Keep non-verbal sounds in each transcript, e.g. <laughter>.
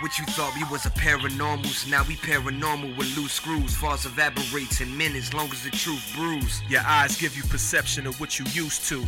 What you thought we was a paranormals, now we paranormal with loose screws. Falls evaporates in minutes, long as the truth brews. Your eyes give you perception of what you used to.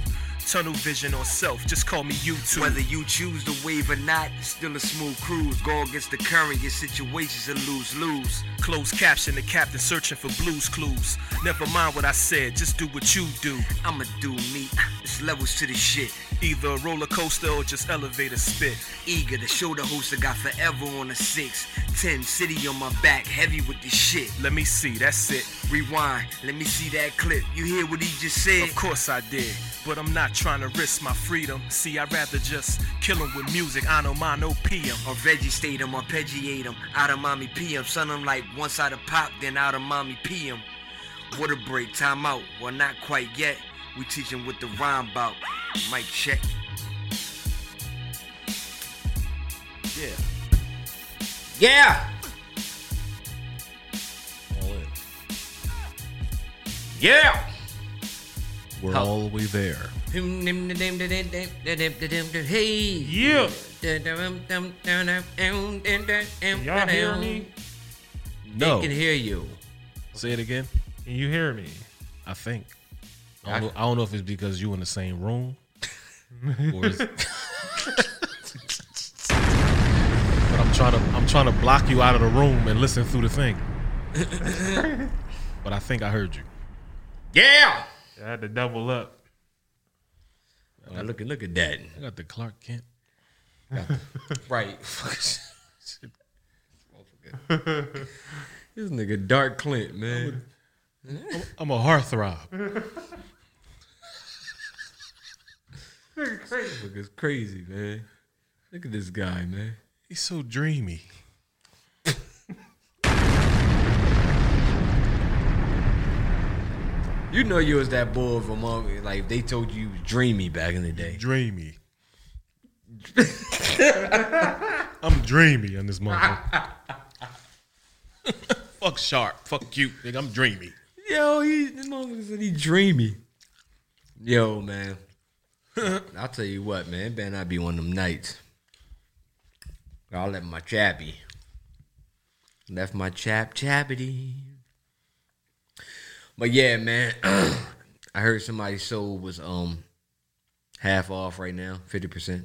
Tunnel vision or self, just call me YouTube. Whether you choose the wave or not, still a smooth cruise. Go against the current, your situation's a lose lose. Closed caption, the captain searching for blues clues. Never mind what I said, just do what you do. I'ma do me. It's levels to the shit. Either roller coaster or just elevator spit. Eager to show the host I got forever on a six. Ten city on my back, heavy with the shit. Let me see, that's it. Rewind, let me see that clip. You hear what he just said? Of course I did. But I'm not trying to risk my freedom. See, I'd rather just kill him with music. I know my no PM. Or veggie state him, arpeggiate him. Out of mommy PM. Son, I'm like once out of pop, then out of mommy PM. What a break, time out. Well, not quite yet. We teach them what the rhyme about. Mic check. Yeah. Yeah. All in. Yeah. We're How? all way there. Hey. Yeah. Y'all hear me? No. They can hear you. Say it again. Can you hear me? I think. I don't, know, I don't know if it's because you in the same room, <laughs> <laughs> but I'm trying to I'm trying to block you out of the room and listen through the thing. but I think I heard you. Yeah, I had to double up. Now look at look at that. I got the Clark Kent. The, <laughs> right. this nigga Dark Clint, man. I'm a, I'm a heartthrob. Nigga crazy. Crazy, man. Look at this guy, man. He's so dreamy. <laughs> you know you was that boy of a among like they told you you was dreamy back in the day. Dreamy. <laughs> I'm dreamy on this motherfucker. <laughs> Fuck sharp. Fuck cute. Nigga, I'm dreamy. Yo, he this motherfucker said he dreamy. Yo, man. I'll tell you what, man. Better not be one of them nights. I'll let my chappy. Left my chap chappity. But yeah, man. <clears throat> I heard somebody's soul was um half off right now, fifty percent.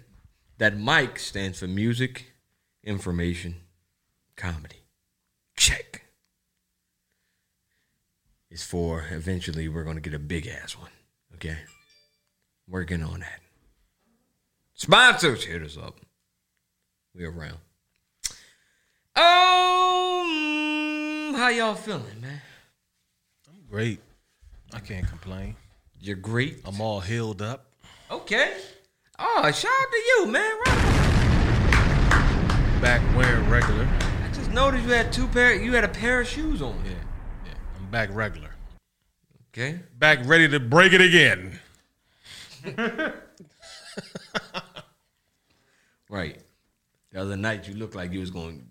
that Mike stands for music, information, comedy. Check. It's for eventually we're gonna get a big ass one. Okay? Working on that. Sponsors, hit us up. We around. Um, how y'all feeling, man? I'm great. I can't complain. You're great. I'm all healed up. Okay. Oh, shout out to you, man. Right. Back wearing regular. I just noticed you had two pair. You had a pair of shoes on. Yeah. Yeah. I'm back regular. Okay. Back ready to break it again. <laughs> Right. The other night you looked like you was going.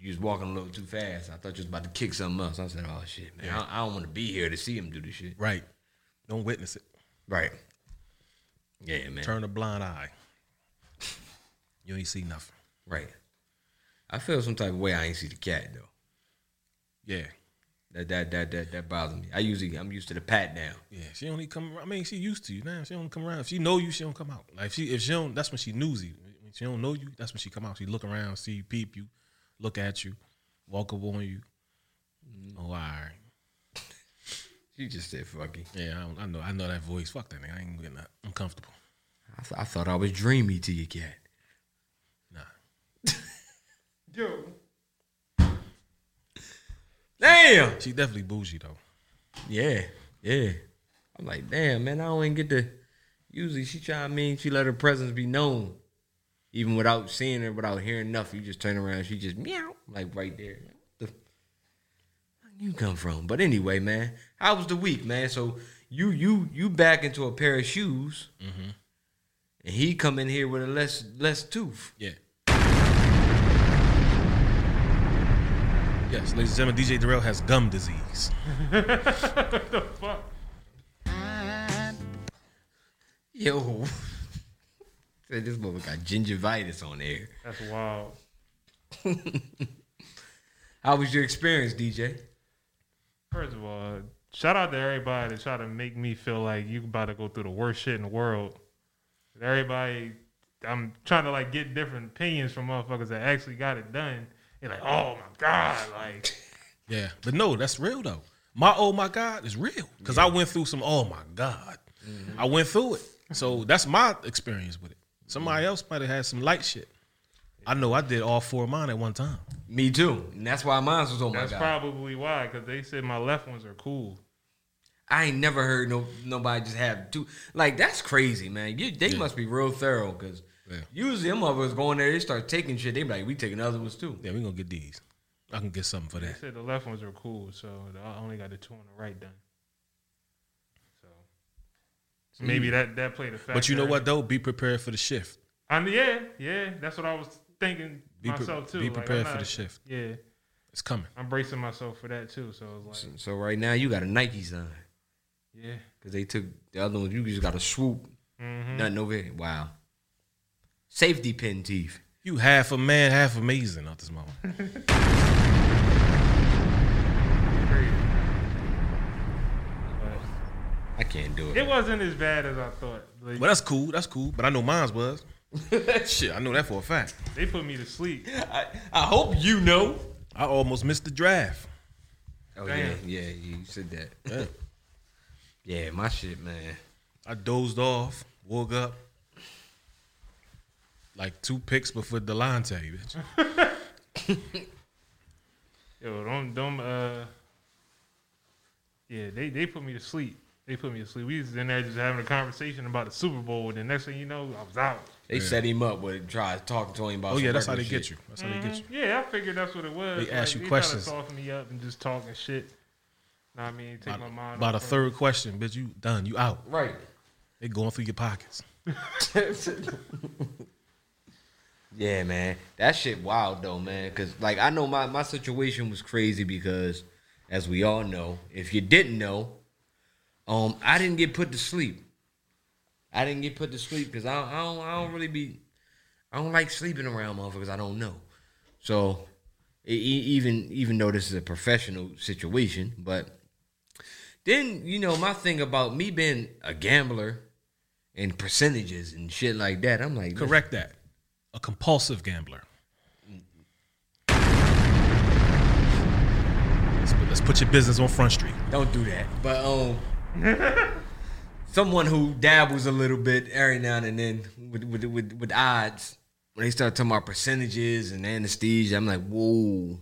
You was walking a little too fast. I thought you was about to kick something else. I said, "Oh shit, man! I, I don't want to be here to see him do this shit." Right. Don't witness it. Right. Yeah, man. Turn a blind eye. You ain't see nothing. Right. I feel some type of way. I ain't see the cat though. Yeah. That that that that that bothers me. I usually I'm used to the pat now. Yeah, she only come. I mean, she used to you now. She don't come around. If she know you, she don't come out. Like if she, if she don't, that's when she newsy. When she don't know you, that's when she come out. She look around, see you, peep you, look at you, walk up on you. Mm. Oh, all right. She just said fucky. Yeah, I, I know. I know that voice. Fuck that nigga. I ain't getting that. I'm comfortable. I, th- I thought I was dreamy to you, cat. Nah. <laughs> Dude. Damn. She definitely bougie though. Yeah, yeah. I'm like, damn, man. I don't even get to. Usually she try. I mean, she let her presence be known, even without seeing her, without hearing nothing. You just turn around, she just meow like right there. What the fuck you come from? But anyway, man, how was the week, man? So you you you back into a pair of shoes, mm-hmm. and he come in here with a less less tooth. Yeah. Yes, ladies and gentlemen, DJ Darrell has gum disease. What <laughs> the fuck? Yo, <laughs> this mother got gingivitis on there. That's wild. <laughs> How was your experience, DJ? First of all, shout out to everybody that try to make me feel like you about to go through the worst shit in the world. Everybody, I'm trying to like get different opinions from motherfuckers that actually got it done. They're like, oh my god, like <laughs> Yeah, but no, that's real though. My oh my god is real because I went through some oh my god. Mm-hmm. I went through it, so that's my experience with it. Somebody else might have had some light shit. I know I did all four of mine at one time. Me too, and that's why mine was on my that's god. probably why. Because they said my left ones are cool. I ain't never heard no nobody just have two. Like that's crazy, man. You, they must be real thorough because Yeah. usually them others go in there, they start taking shit. They be like, we taking other ones too. Yeah, we gonna get these. I can get something for that. They that. said the left ones are cool, so I only got the two on the right done. So, so maybe mm. that that played a factor. But you know what though? Be prepared for the shift. I mean, yeah, yeah, that's what I was thinking Be pre- myself too. be Like, I'm prepared for the shift. Yeah, It's coming. I'm bracing myself for that too. So it's like, so right now you got a Nike sign yeah, because they took the other ones. You just got a swoop, hmm nothing over here. Wow. Safety pin teeth. You half a man, half amazing out this moment. <laughs> I can't do it it. wasn't as bad as I thought. Like, Well, that's cool. That's cool. But I know mine's was. <laughs> Shit, I know that for a fact. they put me to sleep. I, I hope you know. I almost missed the draft. Oh Damn. yeah, yeah, you said that. Yeah. Yeah, my shit, man. I dozed off, woke up. Like two picks before the line tell bitch. <laughs> Yo, don't don't uh Yeah, they, they put me to sleep. They put me to sleep. We was in there just having a conversation about the Super Bowl, and the next thing you know, I was out. They set him up with try talking to him about. Oh yeah, that's how they regular get you. That's how they get you. Yeah, I figured that's what it was. They ask you try questions. soften me up and just talking shit. Know what I mean? Take my mind About a off of- third question, bitch, you done. You out. Right. They going through your pockets. <laughs> yeah, man, that shit wild though, man. Cause like I know my my situation was crazy because, as we all know, if you didn't know, um, I didn't get put to sleep. I didn't get put to sleep because I, I don't I don't really be I don't like sleeping around motherfuckers I don't know. So e- even even though this is a professional situation, but then you know my thing about me being a gambler and percentages and shit like that, I'm like Correct that. A compulsive gambler. Let's put, let's put your business on Front Street. Don't do that. But um, someone who dabbles a little bit every now and then with with with, with odds when they start talking about percentages and anesthesia, I'm like, whoa.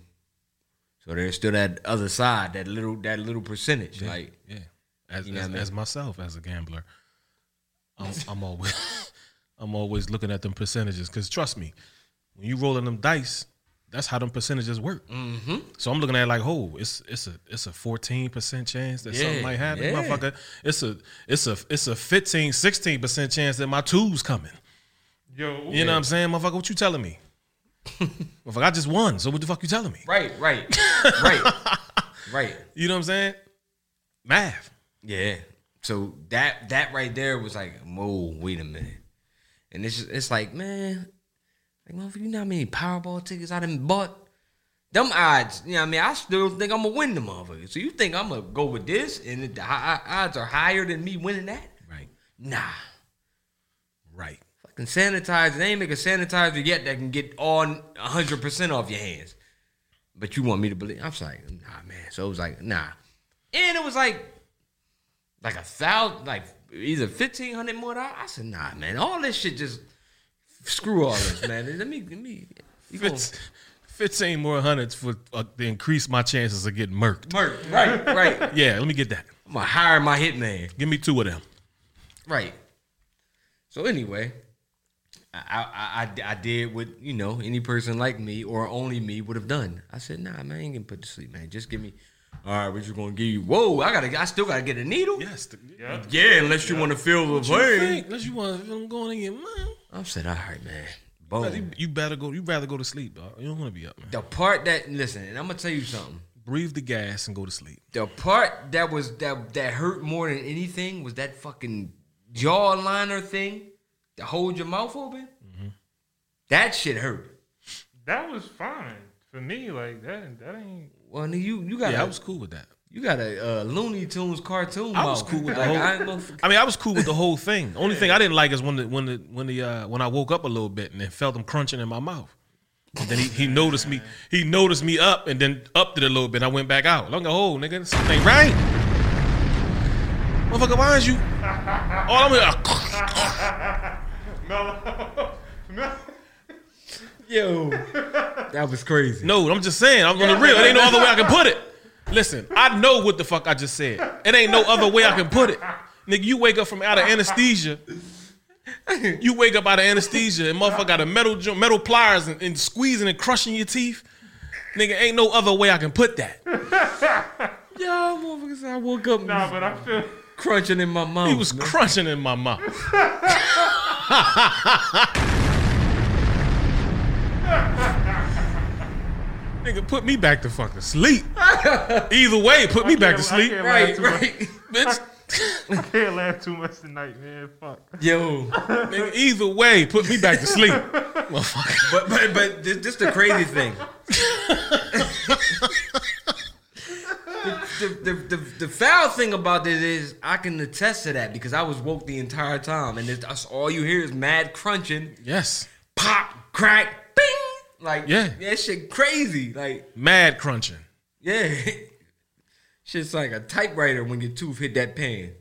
So there's still that other side, that little that little percentage, like Yeah. As, as, I mean? as myself as a gambler, I'm, I'm always <laughs> I'm always looking at them percentages because trust me, when you rolling them dice, that's how them percentages work. Mm-hmm. So I'm looking at it like, oh, it's it's a it's a 14 percent chance that something might happen, yeah. motherfucker. It's a it's a it's a 15 16 percent chance that my two's coming. Yo, You know what I'm saying, motherfucker? What you telling me? <laughs> motherfucker, I just won. So what the fuck you telling me? right, right, <laughs> right, right. You know what I'm saying? Math. Yeah. So that that right there was like, whoa, wait a minute. And it's it's like, man, like motherfucker, you know how many Powerball tickets I done bought? Them odds, you know what I mean? I still think I'm gonna win the motherfucker. So you think I'm gonna go with this and the odds are higher than me winning that? Right. Nah. Right. Fucking sanitizer. They ain't make a sanitizer yet that can get all 100% off your hands. But you want me to believe? I'm like, nah, man. So it was like, nah. And it was like, like a thousand, like either 1500 more. dollars. I said, nah, man. All this shit just, screw all this, man. Let me, let me. You gonna, Fifteen, more hundreds for uh, to increase my chances of getting murked. Merc, right, right. Yeah, let me get that. I'm gonna hire my hitman. Give me two of them. Right. So anyway, I, I I I did what you know any person like me or only me would have done. I said, Nah, man, I ain't gonna put to sleep, man. Just give me. All right, what just gonna give you? Whoa, I gotta. I still gotta get a needle. Yes. The, Yeah. Yeah, unless you want to feel the What pain. Unless you want to feel going in your mind. I said, all right, man. You, Boom. you better go. You rather go to sleep, dog. You don't want to be up, man. The part that listen, and I'm gonna tell you something. Breathe the gas and go to sleep. The part that was that that hurt more than anything was that fucking jaw liner thing to hold your mouth open. Mm-hmm. That shit hurt. That was fine for me. Like that. That ain't. Well, nigga, you you got Yeah, a, I was cool with that. you got a uh, Looney Tunes cartoon. I was mouth. cool with <laughs> the whole- I ain't gonna, <laughs> mean, I was cool with the whole thing. Only thing I didn't like is when the when the when the uh, when I woke up a little bit and then felt them crunching in my mouth. And then he, he noticed me. He noticed me up and then upped it a little bit. And I went back out. I'm like, oh nigga, something ain't right. Motherfucker, why is you? All I'm here. <laughs> No. no. Yo, <laughs> that was crazy. No, I'm just saying. I'm on the real. It ain't no other way I can put it. Listen, I know what the fuck I just said. It ain't no other way I can put it. Nigga, you wake up from out of anesthesia. You wake up out of anesthesia and motherfucker got a metal metal pliers and, and squeezing and crushing your teeth. Nigga, ain't no other way I can put that. <laughs> Yo, motherfucker, said I woke up Nah, but I feel. crunching in my mouth. He was crunching in my mouth. <laughs> <laughs> Nigga, put me back to fucking sleep. Either way, put me back to sleep. right, right. Bitch. <laughs> Much. Can't laugh too much tonight, man. Fuck. Yo, Nigga, either way, put me back to sleep. Motherfucker. but but but this, this the crazy thing. the, the, the, the, the foul thing about this is I can attest to that because I was woke the entire time, and it's, that's all you hear is mad crunching, Yes. pop, crack, bing, like Yeah. that shit crazy, like Mad crunching. yeah, <laughs> shit's like a typewriter when your tooth hit that pan.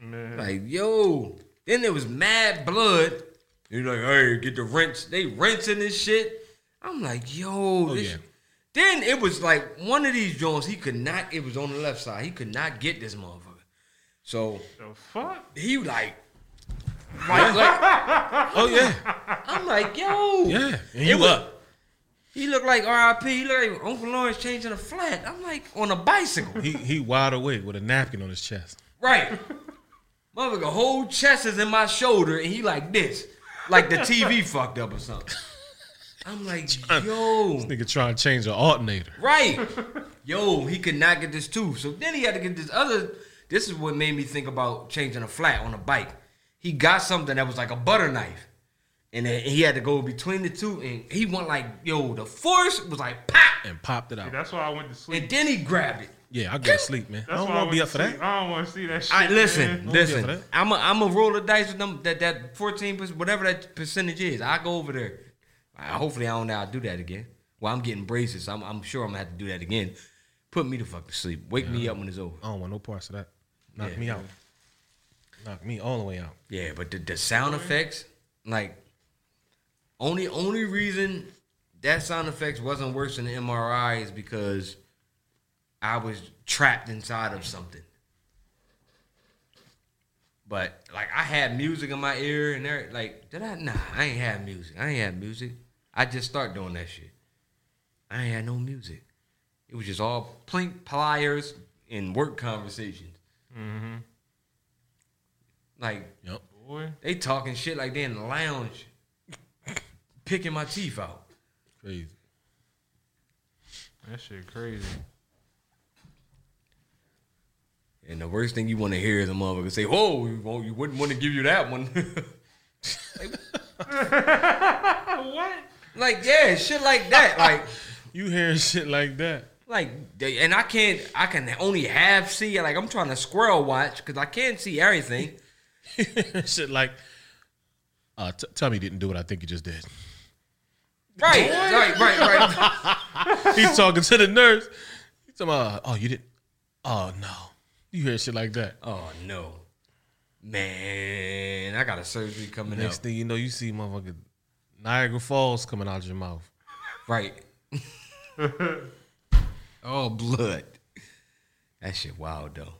Man. Like, yo. Then there was mad blood. You're like, hey, get the rinse. They rinsing this shit. I'm like, yo. Oh, this yeah. Then it was like one of these joints, he could not, it was on the left side. He could not get this motherfucker. So the fuck? he like, like, like <laughs> Oh, yeah. I'm like, yo. Yeah. And you was- up. He looked like RIP. He looked like Uncle Lawrence changing a flat. I'm like, on a bicycle. He, he wide awake with a napkin on his chest. Right. Motherfucker, whole chest is in my shoulder, and he like this, like the TV <laughs> fucked up or something. I'm like, yo, this Nigga trying to change an alternator. right, <laughs> yo, he could not get this tooth. So then he had to get this other. This is what made me think about changing a flat on a bike. He got something that was like a butter knife, and then he had to go between the two, and he went like, yo, the force was like pop, And popped it out. That's why I went to sleep. and then he grabbed it. Yeah, I go to sleep, man. I That's don't why want I to be went up for that. I don't want to see that shit. I listen, man. Don't care for listen. I'm a, I'm a roll the dice with them that that 14 percent, whatever that percentage is. I go over there. Hopefully, I don't know how to do that again. Well, I'm getting braces. I'm, I'm sure I'm gonna have to do that again. Put me to fuck to sleep. Wake me up when it's over. I don't want no parts of that. Knock Yeah. me out. Knock me all the way out. Yeah, but the, the sound mm-hmm. effects, like, only only reason that sound effects wasn't worse than the MRI is because I was trapped inside of something. But like I had music in my ear and there like did I nah I ain't have music. I ain't have music. I just start doing that shit. I ain't had no music. It was just all plink pliers and work conversations. Mm-hmm. Like Yep. Boy, they talking shit like they in the lounge, picking my teeth out. Crazy. that shit crazy. And the worst thing you want to hear is a motherfucker say, "Oh, you, won't- you wouldn't want to give you that one." <laughs> <laughs> What? like yeah, shit like that. Like <laughs> You hearing shit like that? like, and I can't. I can only half see. Like I'm trying to squirrel watch because I can't see everything. <laughs> shit like, uh, t- tell me you didn't do what I think you just did. Right, right, right, right. <laughs> He's talking to the nurse. He's talking about, oh, you didn't. Oh no, you hear shit like that. oh no, man, I got a surgery coming Next up. thing you know, you see motherfucker Niagara Falls coming out of your mouth. Right. <laughs> oh, blood. That shit wild though.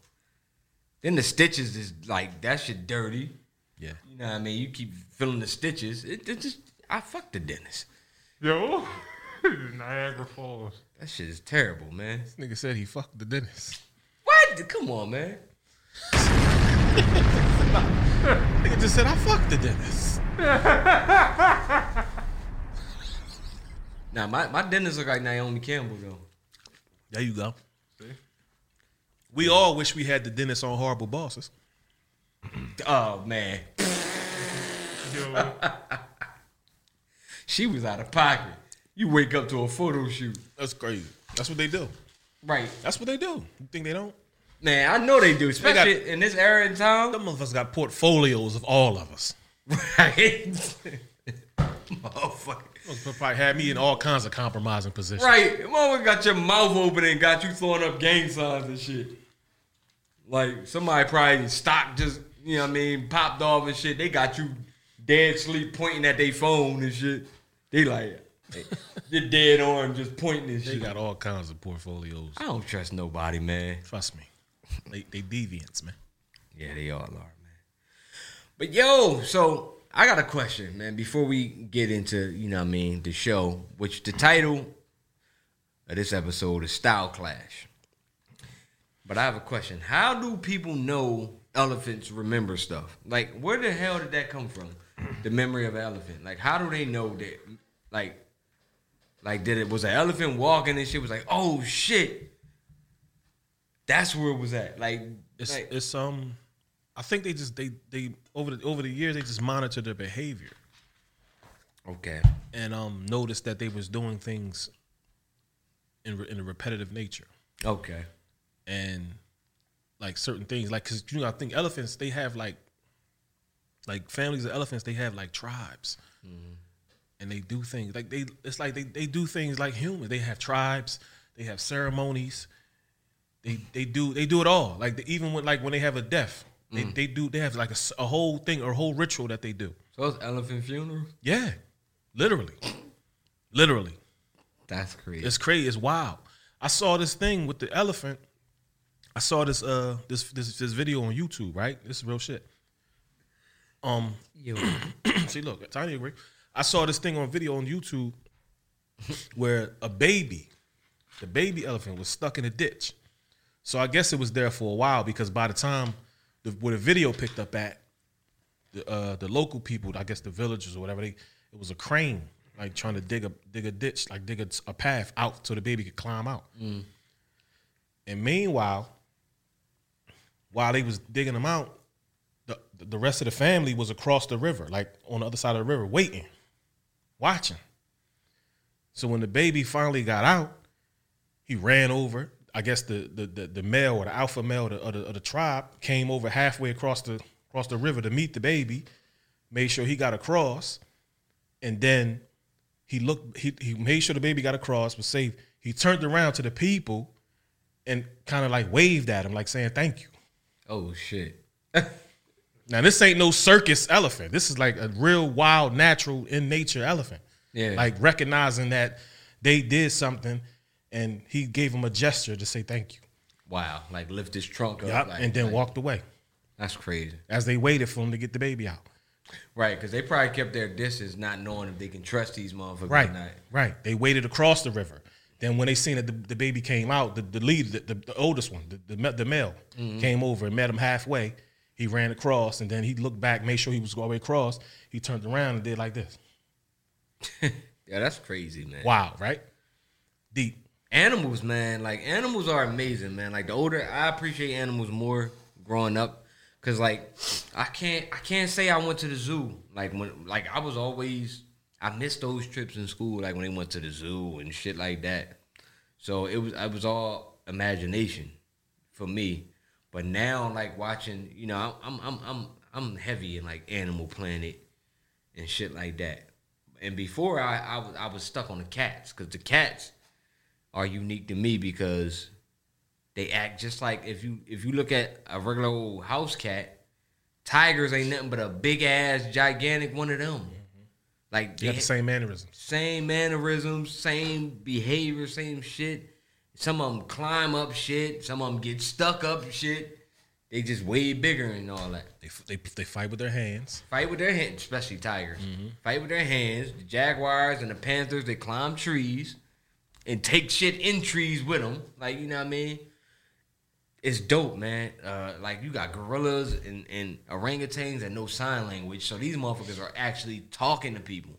Then the stitches is like that shit dirty. Yeah. You know what I mean? You keep feeling the stitches. It, it just I fuck the dentist. Yo, <laughs> Niagara Falls. That shit is terrible, man. This nigga said he fucked the dentist. What? Come on, man. <laughs> Nigga just said I fucked the dentist. <laughs> Now my, my dentist look like Naomi Campbell though. There you go. We all wish we had the dentist on horrible bosses. <clears throat> Oh man. <laughs> She was out of pocket. You wake up to a photo shoot. That's crazy. That's what they do. Right. That's what they do. You think they don't? Man, I know they do, They got- especially in this era and time. Them of us got portfolios of all of us. Right. <laughs> Motherfucker. Probably had me in all kinds of compromising positions. Right. Motherfucker got your mouth open and got you throwing up gang signs and shit. Like somebody probably stock just, you know what I mean, popped off and shit. They got you dead sleep pointing at their phone and shit. They like <laughs> your dead arm just pointing and They shit. got all kinds of portfolios. I don't trust nobody, man. Trust me. They, they deviants, man. Yeah, they all are, man. But yo, so I got a question, man, before we get into, you know what I mean, the show, which the title of this episode is Style Clash. But I have a question. How do people know elephants remember stuff? Like, where the hell did that come from? <clears throat> The memory of an elephant. Like, how do they know that? Like, like did it was an elephant walking and shit was like, oh shit, that's where it was at. Like, It's like it's um I think they just they they over the over the years they just monitor their behavior okay. and um noticed that they was doing things in in a repetitive nature Okay. And like certain things like cuz you know I think elephants they have like like families of elephants they have like tribes. Mm-hmm. And they do things like they it's like they, they do things like humans. They have tribes they have ceremonies they they do they do it all. Like the, even when like when they have a death they, mm. they do they have like a, a, whole thing or a whole ritual that they do. So it's elephant funeral? yeah literally literally. That's crazy. it's crazy it's wild. I saw this thing with the elephant i saw this uh this this this video on youtube right this is real shit um Yo, <clears throat> See, look, Tiny agree. I saw this thing on video on YouTube <laughs> where a baby, the baby elephant, was stuck in a ditch. So I guess it was there for a while because by the time the, where the video picked up at, the uh, the local people, I guess the villagers or whatever, they it was a crane like trying to dig a dig a ditch, like dig a, a path out so the baby could climb out. And meanwhile, while they was digging them out, the the rest of the family was across the river, like on the other side of the river, waiting, watching. So when the baby finally got out, he ran over. I guess the the the, the male or the alpha male of the, of the, of the tribe came over halfway across the across the river to meet the baby, made sure he got across, and then he looked. He he made sure the baby got across, was safe. He turned around to the people, and kind of like waved at him, like saying thank you. Oh shit. Now this ain't no circus elephant. This is like a real wild, natural, in nature elephant. Yeah. Like recognizing that they did something, and he gave him a gesture to say thank you. Wow. Like lift his trunk up. Like- and then like- walked away That's crazy. as they waited for him to get the baby out. Right, because they probably kept their distance, not knowing if they can trust these motherfuckers Right, or not. right. They waited across the river. Then when they seen that the, the baby came out, the, the lead, the, the, the oldest one, the, the, the male, mm-hmm. came over and met him halfway. He ran across, and then he looked back, made sure he was all the way across. He turned around and did like this. <laughs> Yeah, that's crazy, man. Wow, right? Deep. Animals, man. Like animals are amazing, man. Like the older I appreciate animals more growing up. Cause like I can't I can't say I went to the zoo. Like when like I was always I missed those trips in school, like when they went to the zoo and shit like that. So it was I was all imagination for me. But now like watching, you know, I'm I'm I'm I'm heavy in like Animal Planet and shit like that. And before I I was I was stuck on the cats because the cats are unique to me because they act just like if you if you look at a regular old house cat, tigers ain't nothing but a big ass gigantic one of them. Like they- the same mannerisms. same mannerisms, same behavior, same shit. Some of them climb up shit. Some of them get stuck up shit. they just way bigger and all that. They they they fight with their hands. Fight with their hands, especially tigers. Mm-hmm. Fight with their hands. The jaguars and the panthers they climb trees and take shit in trees with them. Like you know what I mean? It's dope, man. Uh, like you got gorillas and, and orangutans and no sign language, so these motherfuckers are actually talking to people.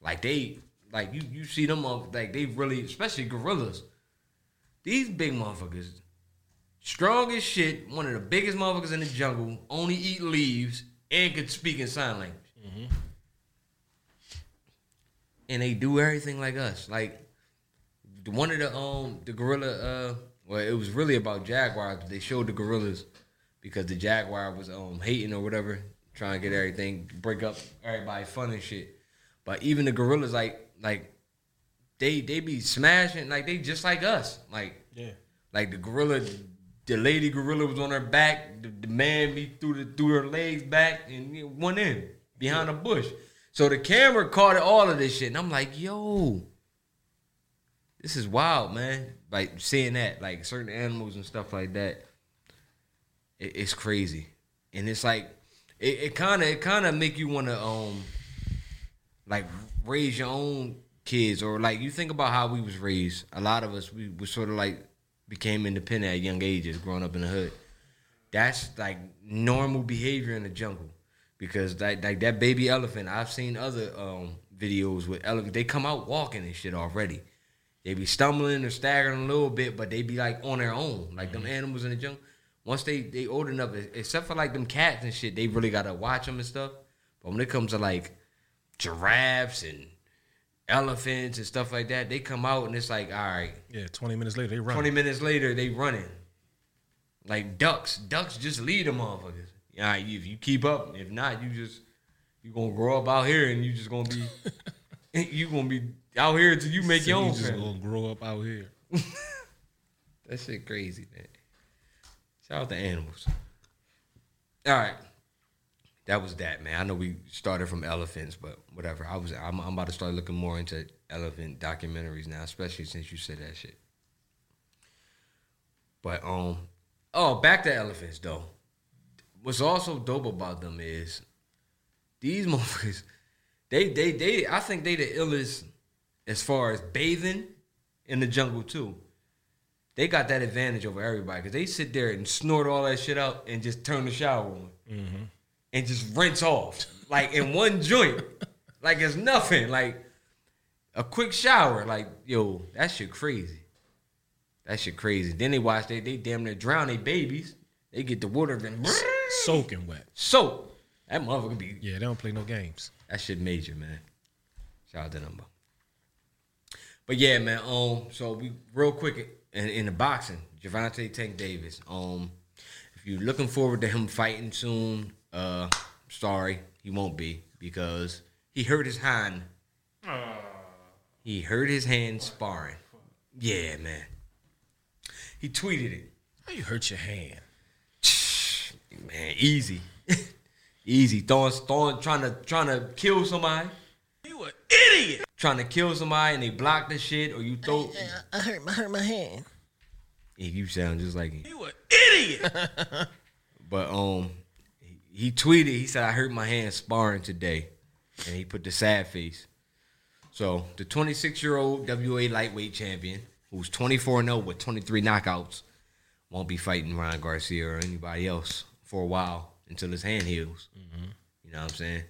Like they, like you, you see them, like they really, especially gorillas. These big motherfuckers, strong as shit, one of the biggest motherfuckers in the jungle, only eat leaves and can speak in sign language. And they do everything like us. Like one of the um the gorilla uh well it was really about jaguars. But they showed the gorillas because the jaguar was um hating or whatever, trying to get everything break up everybody fun and shit. But even the gorillas like like they they be smashing like they just like us like Yeah. like the gorilla, the lady gorilla was on her back. The, the man be through the through her legs back and one in behind a bush. So the camera caught it all of this shit, and I'm like, yo, this is wild, man. Like seeing that, like certain animals and stuff like that, it, it's crazy, and it's like it kind of it kind of make you want to um like raise your own kids or like you think about how we was raised. A lot of us we was sort of like became independent at young ages growing up in the hood. That's like normal behavior in the jungle because like, like that baby elephant i've seen other um videos with elephant they come out walking and shit already they be stumbling or staggering a little bit but they be like on their own like them mm-hmm. animals in the jungle once they they old enough except for like them cats and shit they really gotta watch them and stuff but when it comes to like giraffes and elephants and stuff like that, they come out and it's like, all right, Yeah. Twenty minutes later, they run. 20 minutes later, they running. Like ducks. Ducks just lead them motherfuckers. All right, if you keep up, if not, you just, you going to grow up out here and you just going to be, <laughs> <laughs> you going to be out here until you make So your own. you own just family. gonna grow up out here. <laughs> That shit crazy, man. Shout out to animals. All right. That was that, man. I know we started from elephants, but whatever. I was I'm, I'm about to start looking more into elephant documentaries now, especially since you said that shit. But um oh, back to elephants though. What's also dope about them is these <laughs> motherfuckers, they they they I think they the illest as far as bathing in the jungle too they got that advantage over everybody because they sit there and snort all that shit out and just turn the shower on mm-hmm. and just rinse off like in one joint, like it's nothing. Like a quick shower, like yo, that shit crazy. That shit crazy. Then they watch they they damn near drown their babies. They get the water and Soaking wet. soap. That motherfucker be Yeah, they don't play no games. that shit major, man. Shout out to them. But yeah, man. Um, so we real quick in, in the boxing, Gervonta Tank Davis. Um, if you're looking forward to him fighting soon, uh, sorry, he won't be because he hurt his hand. He hurt his hand sparring. Yeah, man. He tweeted it. How you hurt your hand? Man, easy, <laughs> easy. Throwing, throwing, trying to, trying to kill somebody. You an idiot. trying to kill somebody and they block the shit or you throw I hurt my hurt my hand. Yeah, you sound just like him. You an idiot. <laughs> But um he- he tweeted, he said I hurt my hand sparring today. And he put the sad face. So the 26 year old WBA lightweight champion, who's 24 0 with 23 knockouts, won't be fighting Ryan Garcia or anybody else for a while until his hand heals. You know what I'm saying?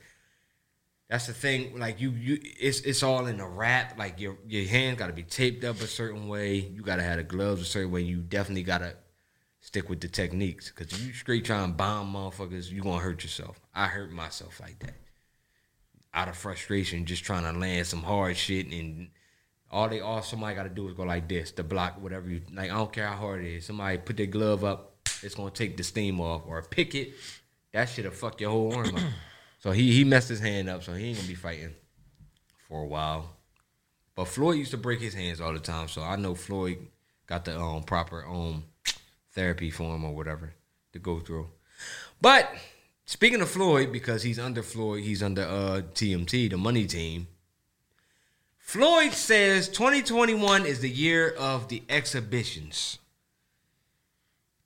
That's the thing. Like you, you, it's it's all in the wrap. Like your your hand got to be taped up a certain way. You got to have the gloves a certain way. You definitely got to stick with the techniques. Cause if you straight try and bomb motherfuckers, you gonna hurt yourself. I hurt myself like that. Out of frustration, just trying to land some hard shit and all they all somebody gotta do is go like this to block whatever you like. I don't care how hard it is. Somebody put their glove up, it's gonna take the steam off. Or pick it, that shit'll fuck your whole arm up. <clears throat> So he he messed his hand up, so he ain't gonna be fighting for a while. But Floyd used to break his hands all the time, so I know Floyd got the um proper um therapy for him or whatever to go through. But speaking of Floyd, because he's under Floyd, he's under uh TMT, the money team. Floyd says 2021 is the year of the exhibitions.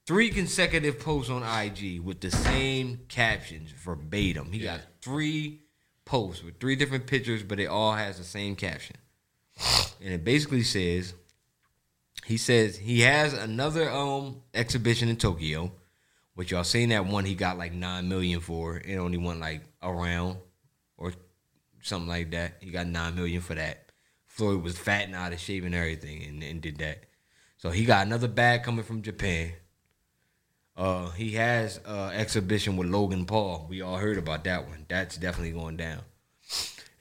three consecutive posts on IG with the same captions verbatim. He got three posts with three different pictures, but it all has the same caption. And it basically says he says he has another um exhibition in Tokyo, which y'all seen that one he got like nine million for. It only went like around or something like that. He got nine million for that. Floyd was fat and out of shape and everything and, and did that. So he got another bag coming from Japan. Uh, he has uh, exhibition with Logan Paul. We all heard about that one. That's definitely going down.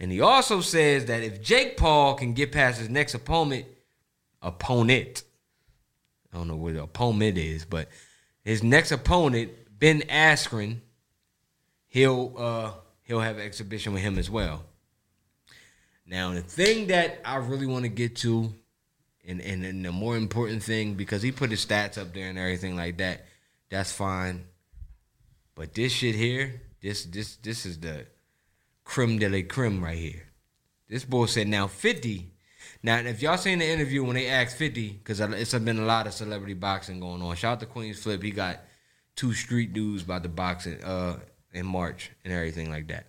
And he also says that if Jake Paul can get past his next opponent, opponent, I don't know what the opponent is, but his next opponent, Ben Askren, he'll uh, he'll have an exhibition with him as well. Now, the thing that I really want to get to, and, and and the more important thing, because he put his stats up there and everything like that, that's fine. But this shit here, this this this is the creme de la creme right here. This boy said now 50. Now, if y'all seen the interview when they asked 50, because it's been a lot of celebrity boxing going on. Shout out to Queens Flip. He got two street dudes about the boxing uh, in March and everything like that.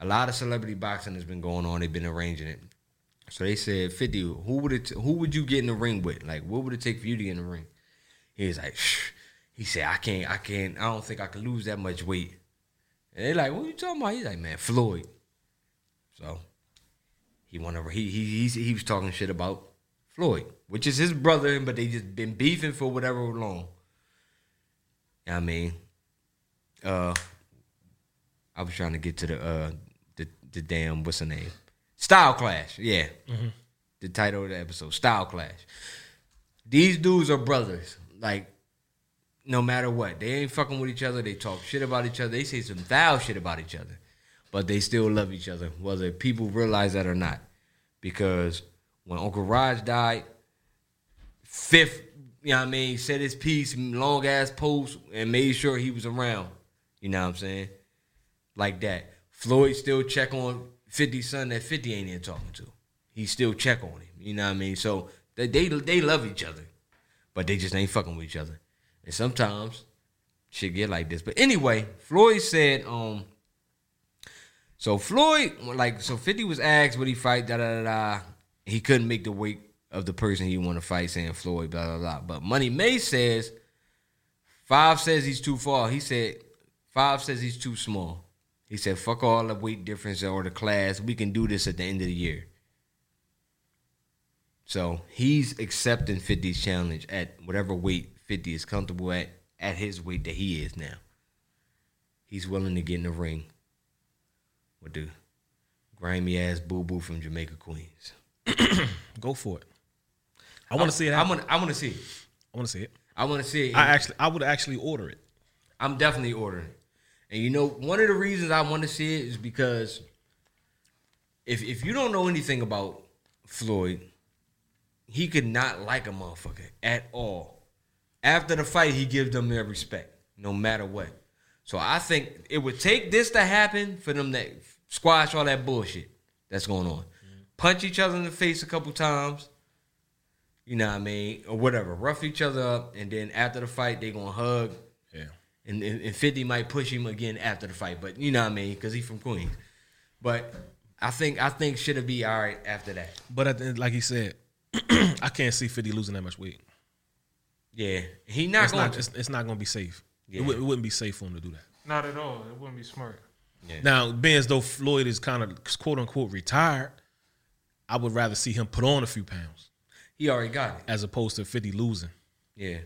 A lot of celebrity boxing has been going on. They've been arranging it. So they said, 50, who would it who would you get in the ring with? Like, what would it take for you to get in the ring? He was like, Shh. He said, I can't, I can't, I don't think I can lose that much weight. And they like, what you talking about? He's like, man, Floyd. So he went over. He he he's, he was talking shit about Floyd, which is his brother, but they just been beefing for whatever long. I mean, uh, I was trying to get to the uh the the damn what's the name? Style Clash. Yeah, the title of the episode, Style Clash. These dudes are brothers. Like, no matter what, they ain't fucking with each other. They talk shit about each other. They say some foul shit about each other but they still love each other, whether people realize that or not. Because when Uncle Roger died, fifth, you know what I mean, said his piece, long ass post, and made sure he was around. You know what I'm saying? Like that. Floyd still check on 50 son that 50 ain't even talking to. He still check on him. You know what I mean? So they they, they love each other, but they just ain't fucking with each other. And sometimes shit get like this. But anyway, Floyd said, um, so Floyd, like, so Fifty was asked would he fight, da da da da. He couldn't make the weight of the person he want to fight, saying Floyd, blah blah blah. But Money May says Five says he's too far. He said Five says he's too small. He said fuck all the weight difference or the class. We can do this at the end of the year. So he's accepting 50's challenge at whatever weight 50 is comfortable at at his weight that he is now. He's willing to get in the ring with the grimy ass boo boo from Jamaica Queens. <clears throat> Go for it. I want to see it. I want. I want to see it. I want to see it. I want to see it. I actually, I would actually order it. I'm definitely ordering. it. And you know, one of the reasons I want to see it is because if if you don't know anything about Floyd, he could not like a motherfucker at all. After the fight, he gives them their respect, no matter what. So I think it would take this to happen for them to squash all that bullshit that's going on. Punch each other in the face a couple times. You know what I mean? Or whatever. Rough each other up. And then after the fight, they going to hug. Yeah. And, and, and 50 might push him again after the fight. But you know what I mean? Because he's from Queens. But I think I think should be all right after that. But at the, end, like he said, <clears throat> I can't see 50 losing that much weight. Yeah. He not It's going not, to. it's, it's not going to be safe. Yeah. It, wou- it wouldn't be safe for him to do that. Not at all. It wouldn't be smart. Yeah. Now, being as though Floyd is kind of quote unquote retired, I would rather see him put on a few pounds He already got it. as opposed to 50 losing. Yeah.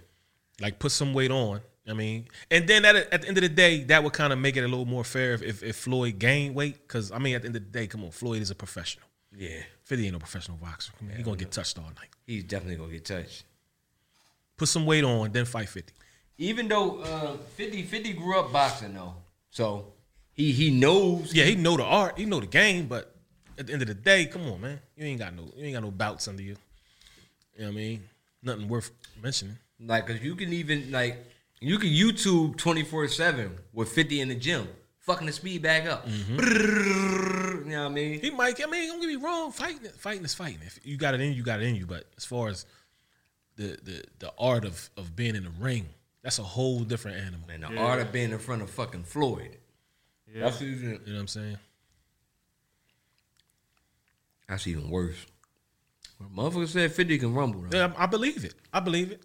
Like put some weight on. I mean, and then at, at the end of the day, that would kind of make it a little more fair if, if, if Floyd gained weight. Because I mean, at the end of the day, come on, Floyd is a professional. Yeah. 50 ain't no professional boxer. Come on, he gonna get touched all night. He's definitely going to get touched. Put some weight on, then fight 50. Even though uh, 50, 50 grew up boxing, though. So he he knows. Yeah, he know the art, he know the game, but at the end of the day, come on, man, you ain't got no, you ain't got no bouts under you. You know what I mean? Nothing worth mentioning. Like, because you can even, like, you can YouTube 24 7 with 50 in the gym, fucking the speed bag up. Mm-hmm. You know what I mean? He might. I mean, don't get me wrong. Fighting, fighting is fighting. If you got it in you got it in you. But as far as the the the art of of being in the ring, That's a whole different animal. And the art of being in front of fucking Floyd. Yeah. That's even You know what I'm saying? that's even worse. Motherfucker said 50 can rumble. Though. Yeah, I I believe it. I believe it.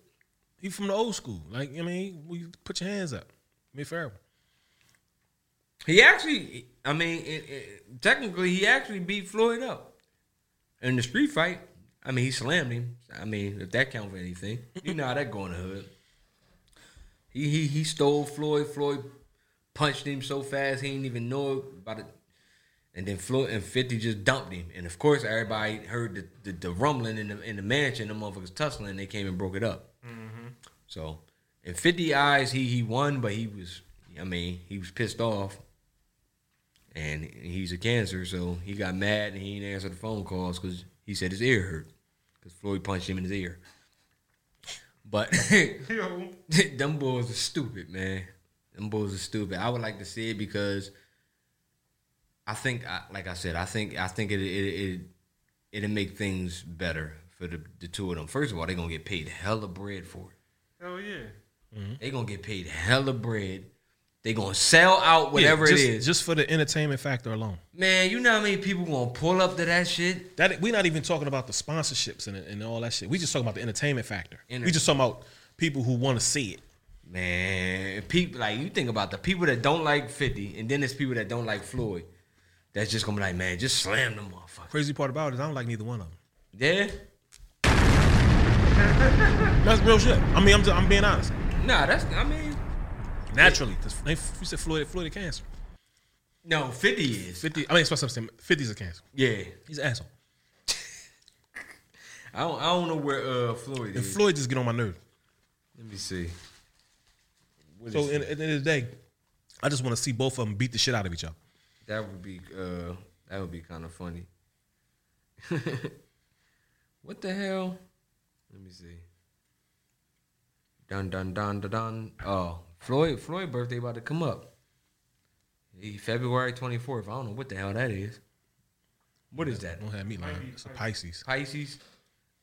He from the old school. Like I mean, we put your hands up. Me fair. He actually, I mean, it, it, technically, he actually beat Floyd up in the street fight. I mean, he slammed him. I mean, if that counts for anything, you know how that going to the hood. He he he stole Floyd. Floyd punched him so fast he didn't even know about it. And then Floyd and Fifty just dumped him. And of course, everybody heard the, the, the rumbling in the in the mansion. The motherfuckers tussling. And They came and broke it up. Mm-hmm. So in Fifty eyes, he he won, but he was. I mean, he was pissed off and he's a cancer, so he got mad and he didn't answer the phone calls because he said his ear hurt because Floyd punched him in his ear. But <laughs> them boys are stupid, man. Them boys are stupid. I would like to see it because I think, like I said, I think I think it it it it'll make things better for the, the two of them. First of all, they're gonna get paid hella bread for it. Hell yeah. Mm-hmm. They're gonna get paid hella bread. They're gonna sell out whatever just, it is. just for the entertainment factor alone. Man, you know how many people gonna pull up to that shit? That we're not even talking about the sponsorships and, and all that shit. We just talking about the entertainment factor. Enter- we just talking about people who want to see it. Man, people like you think about the people that don't like 50, and then there's people that don't like Floyd. That's just gonna be like, man, just slam them motherfucker. Crazy part about it is I don't like neither one of them. Yeah? That's real shit. I mean, I'm just, I'm being honest. Nah, that's I mean, Naturally, because you said Floyd Floyd cancer. no, 50 is. Fifty. I mean, it's supposed to 50's a cancer. Yeah. He's an asshole. <laughs> I don't I don't know where uh Floyd And is. Floyd just get on my nerve. Let me see. What So in, at the end of the day, I just want to see both of them beat the shit out of each other. that would be uh that would be kind of funny. <laughs> what the hell? Let me see. Dun dun dun dun dun. Oh, Floyd Floyd birthday about to come up. He, February twenty fourth. I don't know what the hell that is. What is that? Don't have me lying. It's a Pisces. Pisces.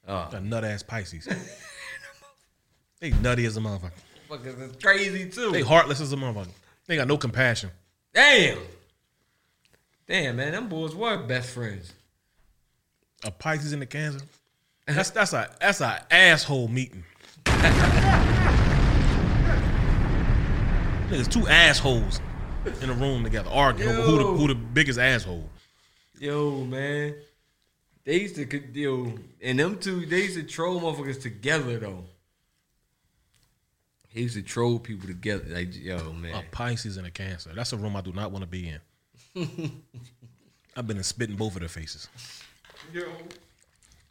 Oh, A nut ass Pisces. <laughs> they nutty as a motherfucker. fuckers is crazy too. They heartless as a motherfucker. They got no compassion. Damn. Damn, man, them boys were best friends. A Pisces in the Cancer. <laughs> That's that's a that's a asshole meeting. <laughs> Niggas two assholes in a room together arguing over who the who the biggest asshole. Yo, man. They used to, yo, and them two, they used to troll motherfuckers together, though. He used to troll people together. Like, yo, man. A. Pisces and a Cancer. That's a room I do not want to be in. <laughs> I've been in spitting both of their faces. Yo.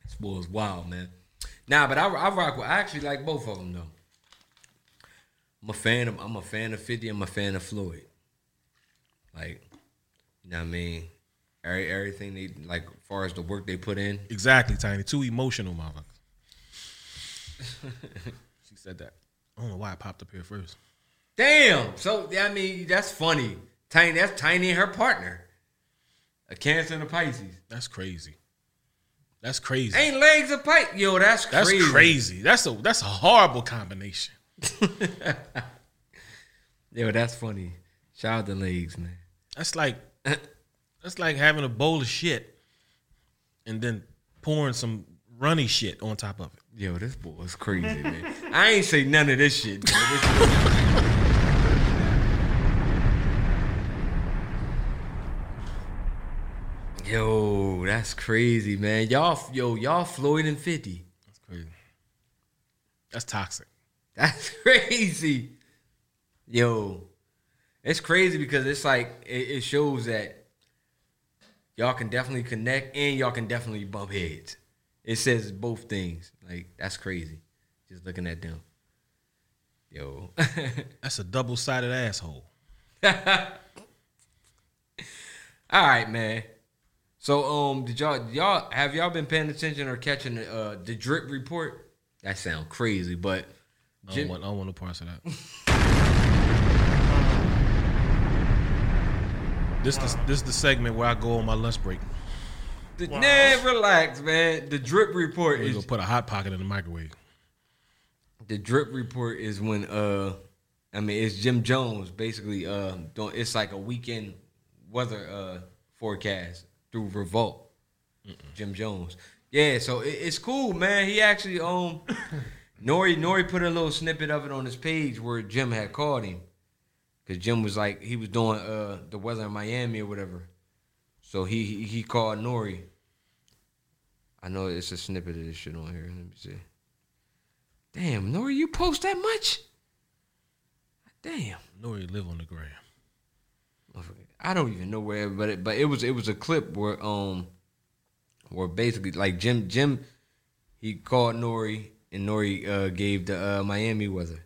This boy's wild, man. Nah, but I, I rock with, I actually like both of them, though. I'm a fan of, I'm a fan of 50, I'm a fan of Floyd. Like, you know what I mean? Every, everything they, like, as far as the work they put in. Exactly, Tiny. Too emotional motherfucker. <laughs> she said that. I don't know why I popped up here first. Damn. So yeah, I mean, that's funny. Tiny, that's Tiny and her partner. A Cancer and a Pisces. That's crazy. That's crazy. Ain't legs a pipe. Yo, that's That's crazy. crazy. That's a that's a horrible combination. <laughs> Yo, that's funny. Shout out to legs, man. That's like that's like having a bowl of shit and then pouring some runny shit on top of it. Yo, this boy is crazy, man. <laughs> I ain't say none of this shit. man. This- Yo, that's crazy, man. Y'all, yo, y'all Floyd and 50. That's crazy. That's toxic. <laughs> That's crazy. Yo, it's crazy because it's like it, it shows that y'all can definitely connect and y'all can definitely bump heads. It says both things. Like that's crazy. Just looking at them. Yo. <laughs> That's a double sided asshole. <laughs> All right, man. So um did y'all y'all have y'all been paying attention or catching the uh the drip report? That sound crazy, but I don't want I don't want no parts of that. <laughs> this the, this the segment where I go on my lunch break. the, nah, relax, man. The drip report We is gonna put a hot pocket in the microwave. the drip report is when uh I mean it's Jim Jones basically uh doing it's like a weekend weather uh forecast through Revolt. Jim Jones. Yeah, so it, it's cool, man. He actually um <laughs> Nori Nori put a little snippet of it on his page where Jim had called him. Cause Jim was like he was doing uh the weather in Miami or whatever. So he he, he called Nori. I know it's a snippet of this shit on here. Let me see. Damn, Nori, you post that much? Damn. Nori live on the gram. I don't even know where, but it, but it was it was a clip where um where basically like Jim Jim he called Nori and Nori uh, gave the uh, Miami weather.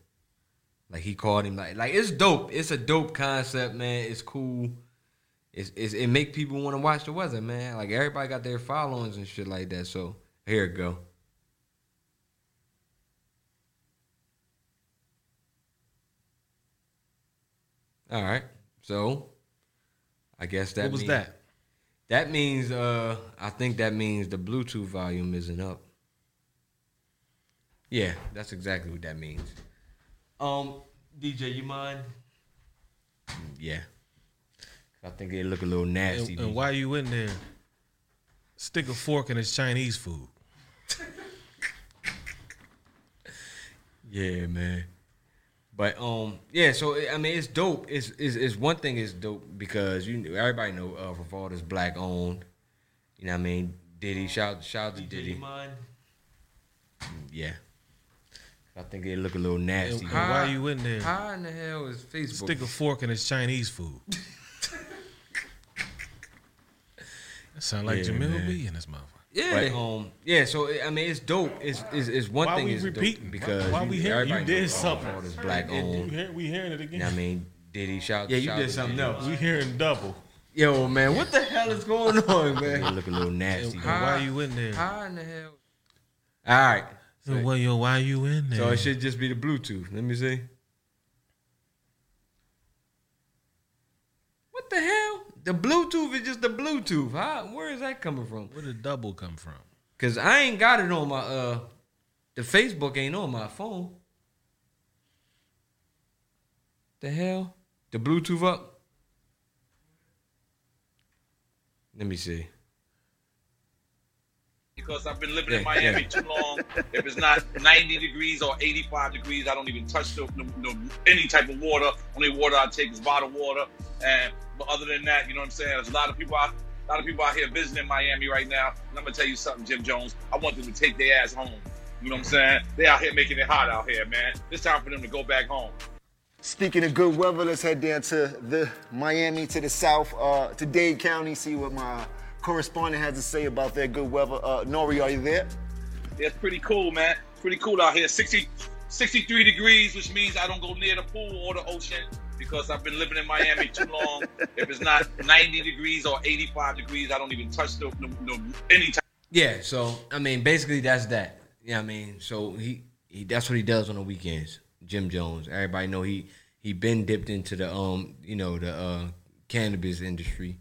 Like he called him like like it's dope. It's a dope concept, man. It's cool. It's, it's it make people want to watch the weather, man. Like everybody got their followings and shit like that. So here it go. All right. So I guess that what was mean- that? That means uh I think that means the Bluetooth volume isn't up. Yeah, that's exactly what that means. Um, DJ, you mind? Yeah. I think they look a little nasty. And, and DJ. while you in there, stick a fork in his Chinese food. <laughs> Yeah, man. But um, yeah. So I mean, it's dope. It's it's, it's one thing is dope because you everybody know uh, Revolt is black owned. You know what I mean? Diddy shout shout to Diddy. Mm, Yeah. I think they look a little And, nasty. why while you in there, how in the hell is Facebook? stick a fork in his Chinese food. that sound like Yeah, Jamil man. B in this motherfucker. yeah, but, um, yeah. So I mean, it's dope. It's it's, it's one Why thing we is repeating? dope because why, why we hearing you did knows, something? Revolt is black And- and owned. hear- we hearing it again. You know what I mean? Diddy shout. Yeah, you shout did something else. We hearing double. Yo, man, what the hell is going on, man? They look a little nasty. and why you in there? How in the hell? All right. So, well, yo, why you in there? So it should just be the Bluetooth. Let me see. What the hell? The Bluetooth is just the Bluetooth. How, where is that coming from? Where did double come from? Cause I ain't got it on my uh, the Facebook ain't on my phone. The hell? The Bluetooth up? Let me see. Because I've been living Yeah, in Miami yeah. too long. If it's not 90 degrees or 85 degrees, I don't even touch the, no, no, any type of water. Only water I take is bottled water. And but other than that, you know what I'm saying? There's a lot of people out, a lot of people out here visiting Miami right now. And I'm gonna tell you something, Jim Jones. I want them to take their ass home. You know what I'm saying? They out here making it hot out here, man. It's time for them to go back home. Speaking of good weather, let's head down to the Miami to the south, uh, to Dade County, see what my correspondent has to say about their good weather. Uh, Nori, are you there? Yeah, it's pretty cool, man. Pretty cool out here. 60, 63 degrees, which means I don't go near the pool or the ocean because I've been living in Miami too long. <laughs> if it's not 90 degrees or 85 degrees, I don't even touch the, no, no, any type. Yeah, so I mean, basically that's that. Yeah, you know I mean, so he, he that's what he does on the weekends. Jim Jones. Everybody know he he been dipped into the um you know the uh cannabis industry.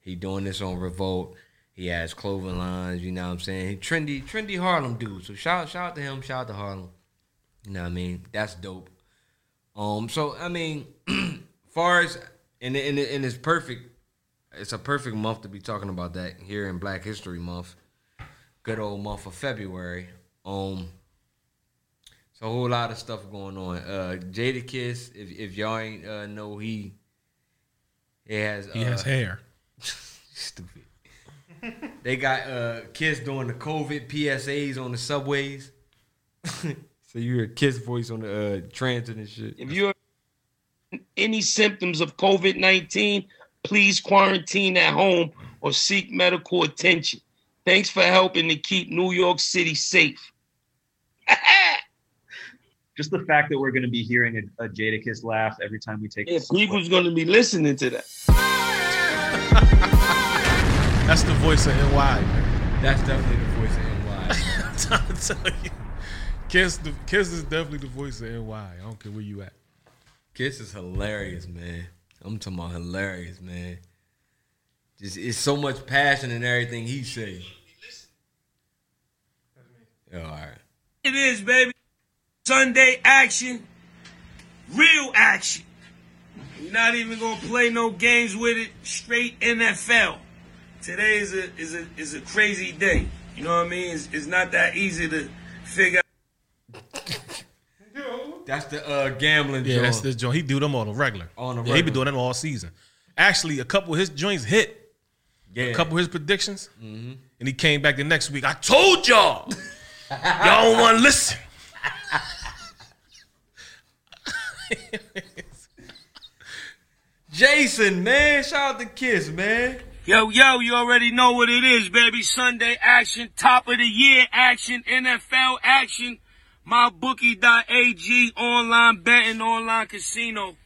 He doing this on Revolt. He has clothing lines. You know what I'm saying? He trendy trendy Harlem dude. So shout shout out to him. Shout out to Harlem. You know what I mean? That's dope. Um. So I mean, <clears throat> far as and and and it's perfect. It's a perfect month to be talking about that here in Black History Month good old month of February. Um, so a whole lot of stuff going on. Uh, Jadakiss, if if y'all ain't uh, know, he he has He uh, has hair. Stupid. they got uh Kiss doing the COVID PSAs on the subways. <laughs> so you hear a Kiss voice on the uh, transit and shit. If you have any symptoms of COVID 19, please quarantine at home or seek medical attention. Thanks for helping to keep New York City safe. <laughs> Just the fact that we're going to be hearing a, a Jadakiss laugh every time we take Yeah, people's going to be listening to that. <laughs> That's the voice of NY. Man. That's definitely the voice of NY. <laughs> I'm trying to tell you. Kiss, the, Kiss is definitely the voice of NY. I don't care where you at. Kiss is hilarious, man. I'm talking about hilarious, man. Just it's so much passion in everything he say. All right. It is, baby. Sunday action, real action. We're not even gonna play no games with it. Straight NFL. Today is a is a is a crazy day. You know what I mean? It's, it's not that easy to figure. <laughs> That's the uh, gambling. Yeah, joint. that's the joint. He do them on a regular. On a yeah, he been regular. doing them all season. Actually, a couple of his joints hit. Yeah. A couple of his predictions, and he came back the next week. I told y'all, <laughs> y'all don't want to listen. <laughs> Jason, man, shout out to Kiss, man. Yo, yo, you already know what it is, baby. Sunday action, top of the year action, NFL action, mybookie.ag, online betting, online casino.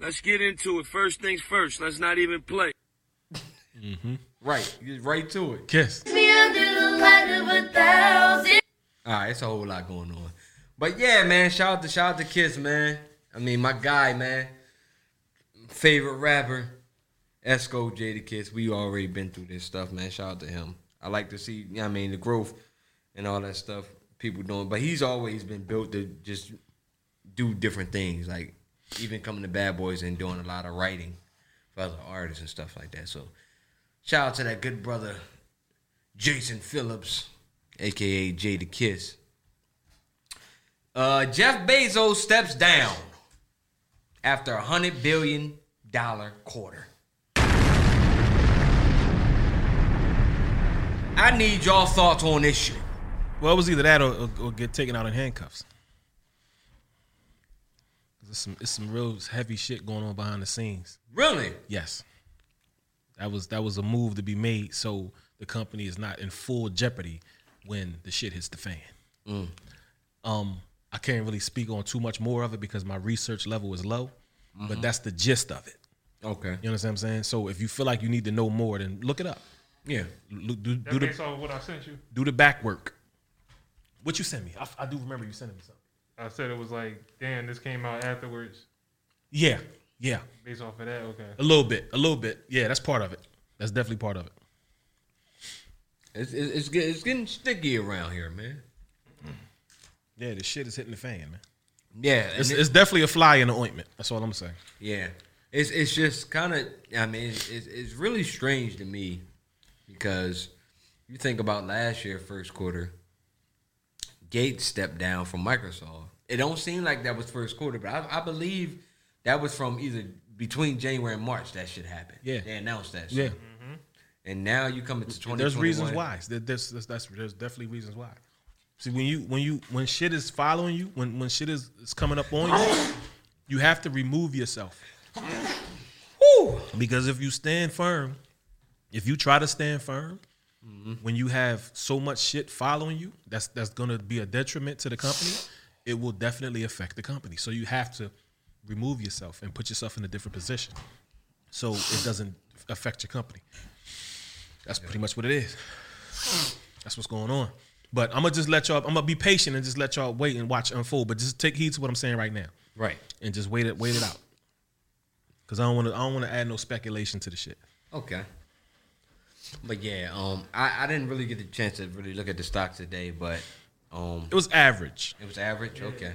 Let's get into it. First things first. Let's not even play. Mm-hmm. Right, get right to it. Kiss. All right, it's a whole lot going on. But yeah, man, shout out to shout out to Kiss, man. I mean, my guy, man. Favorite rapper, Esco Jadakiss. We already been through this stuff, man. Shout out to him. I like to see, I mean, the growth and all that stuff people doing. But he's always been built to just do different things, like even coming to Bad Boys and doing a lot of writing for other artists and stuff like that. So shout out to that good brother, Jason Phillips, aka Jadakiss. Uh, Jeff Bezos steps down after a hundred billion dollar quarter. I need y'all thoughts on this shit. Well, it was either that or, or, or get taken out in handcuffs. It's some, it's some real heavy shit going on behind the scenes. Really? Yes, that was that was a move to be made so the company is not in full jeopardy when the shit hits the fan. Mm. Um, I can't really speak on too much more of it because my research level is low, Mm-hmm. but that's the gist of it. Okay. You understand what I'm saying? So if you feel like you need to know more, then look it up. Yeah. Look, do, That do based the off what I sent you. do the back work. What you sent me? I, I do remember you sending me something. I said it was like, damn, this came out afterwards. Yeah, yeah, Based off of that, okay. a little bit, a little bit. Yeah, that's part of it. That's definitely part of it. It's, it's, it's, getting sticky around here, man. Yeah, the shit is hitting the fan, man. Yeah. It's, it- it's definitely a fly in the ointment. That's all I'm saying. Yeah, it's it's just kind of. I mean, it's, it's it's really strange to me because you think about last year first quarter. Gates stepped down from Microsoft. It don't seem like that was first quarter, but I, I believe that was from either between January and March that shit happened. Yeah. they announced that. Yeah, Shit. Mm-hmm. and now you come into twenty. there's reasons why. There- There's, there's, that's, there's definitely reasons why. See, when you when you when shit is following you, when when shit is, is coming up on you, you have to remove yourself. Because if you stand firm, if you try to stand firm, when you have so much shit following you, that's that's gonna be a detriment to the company. It will definitely affect the company. So you have to remove yourself and put yourself in a different position, so it doesn't affect your company. That's pretty much what it is. That's what's going on. But I'm gonna just let y'all. I'm gonna be patient and just let y'all wait and watch unfold. But just take heed to what I'm saying right now, Right. and just wait it, wait it out. Cause I don't want to. I don't want to add no speculation to the shit. Okay. But yeah, um, I, I didn't really get the chance to really look at the stocks today, but um, It was average. It was average. Okay.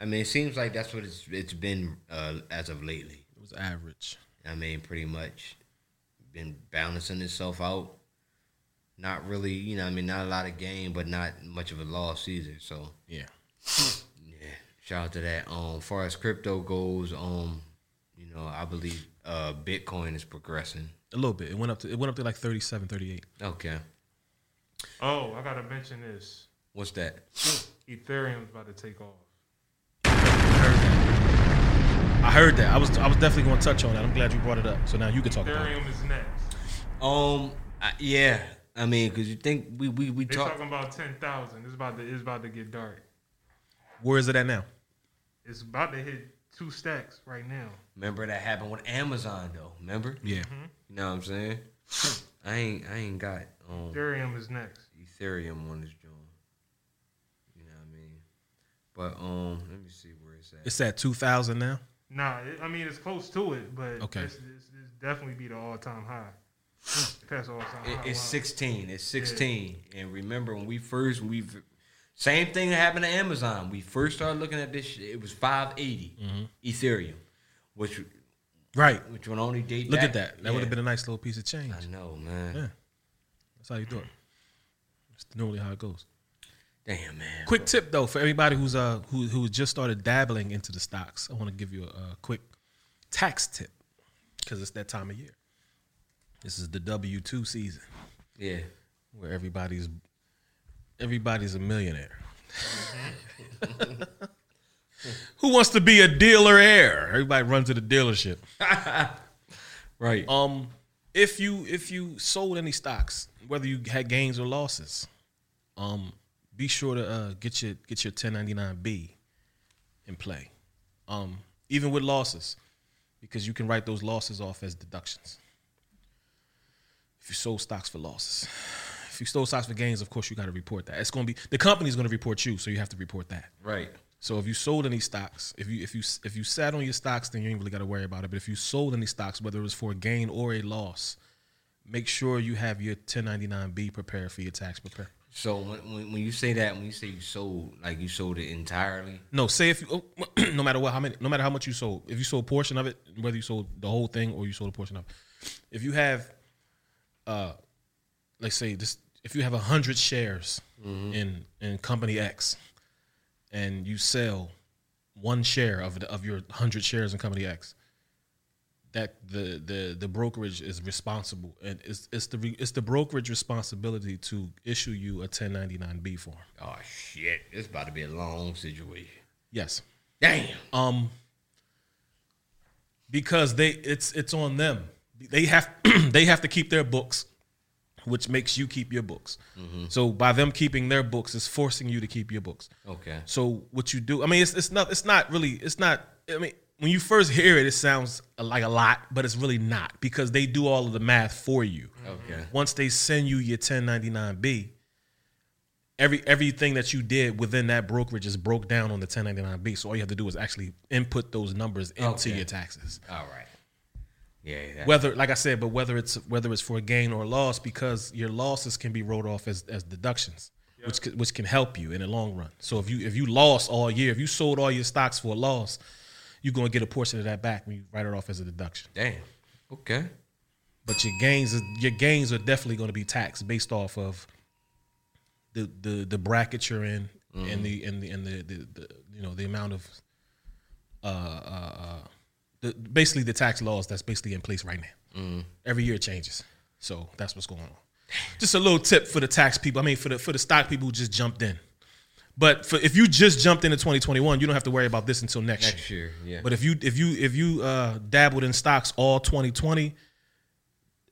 I mean, it seems like that's what it's it's been uh, as of lately. It was average. I mean, pretty much been balancing itself out. Not really, you know. I mean, not a lot of gain, but not much of a loss either. So Yeah. yeah, shout out to that. Um, far as crypto goes, um, you know, I believe uh Bitcoin is progressing. A little bit. It went up to. It went up to like 37, 38. Okay, Oh, I gotta mention this. what's that? Ethereum's about to take off. I heard that. I was. I was definitely going to touch on that. I'm glad you brought it up. So now you can talk about it. Ethereum is next. Um, I, yeah. I mean, because you think we we we They talk. talking about ten thousand. It's about to it's about to get dark. Where is it at now? It's about to hit two stacks right now. Remember that happened with Amazon though. Remember? Yeah. You know what I'm saying? I ain't I ain't got um Ethereum is next. Ethereum on this joint. You know what I mean? But um, let me see where it's at. It's at 2,000 now. Nah, it, I mean it's close to it, but Okay. this, this, this definitely be the all time high. Past all time It- high. it's Wow. 16. It's 16. And remember when we first when we Same thing that happened to Amazon. We first started looking at this. Shit, it was 580 Ethereum, which Right. which would only date. Look back- at that. That would have been a nice little piece of change. I know, man. Yeah. That's how you do it. It's normally how it goes. Damn, man. Quick tip though for everybody who's uh who who just started dabbling into the stocks. I want to give you a, a quick tax tip because it's that time of year. This is the W two season Yeah. where everybody's everybody's a millionaire. <laughs> <laughs> Who wants to be a dealer heir? Everybody runs to the dealership. <laughs> Right. Um, if you if you sold any stocks, whether you had gains or losses, um, be sure to uh, get your get your 1099B in play. Um, even with losses, because you can write those losses off as deductions. If you sold stocks for losses, if you sold stocks for gains, of course you got to report that. It's going to be the company's going to report you, so you have to report that. right. So if you sold any stocks, if you if you if you sat on your stocks, then you ain't really got to worry about it. But if you sold any stocks, whether it was for a gain or a loss, make sure you have your 1099B prepared for your tax prepare. So when, when when you say that, when you say you sold, like you sold it entirely. No, say if you oh, <clears throat> no matter what how many no matter how much you sold, if you sold a portion of it, whether you sold the whole thing or you sold a portion of it, if you have, uh, let's say this, if you have a hundred shares in in company X, and you sell one share of the, of your hundred shares in company X, that the the the brokerage is responsible, and it's it's the re- it's the brokerage responsibility to issue you a 1099B form. Oh shit! It's about to be a long situation. Yes. Damn. um because they it's it's on them they have <clears throat> they have to keep their books which makes you keep your books mm-hmm. so by them keeping their books is forcing you to keep your books Okay. so what you do i mean it's, it's not it's not really it's not i mean when you first hear it it sounds like a lot but it's really not because they do all of the math for you Okay. once they send you your 1099b every everything that you did within that brokerage is broke down on the 1099b so all you have to do is actually input those numbers into Okay. your taxes All right. Yeah. That, whether like i said but whether it's whether it's for a gain or a loss because your losses can be wrote off as, as deductions which which can help you in the long run so if you if you lost all year if you sold all your stocks for a loss you're going to get a portion of that back when you write it off as a deduction damn. Okay. but your gains your gains are definitely going to be taxed based off of the the the bracket you're in and the and the and the, the, the you know the amount of uh uh, uh the, basically the tax laws that's basically in place right now. Every year it changes, so that's what's going on. Just a little tip for the tax people. I mean, for the for the stock people who just jumped in. But for, if you just jumped into 2021, you don't have to worry about this until next, Next year. Yeah. but if you if you if you uh, dabbled in stocks all 2020,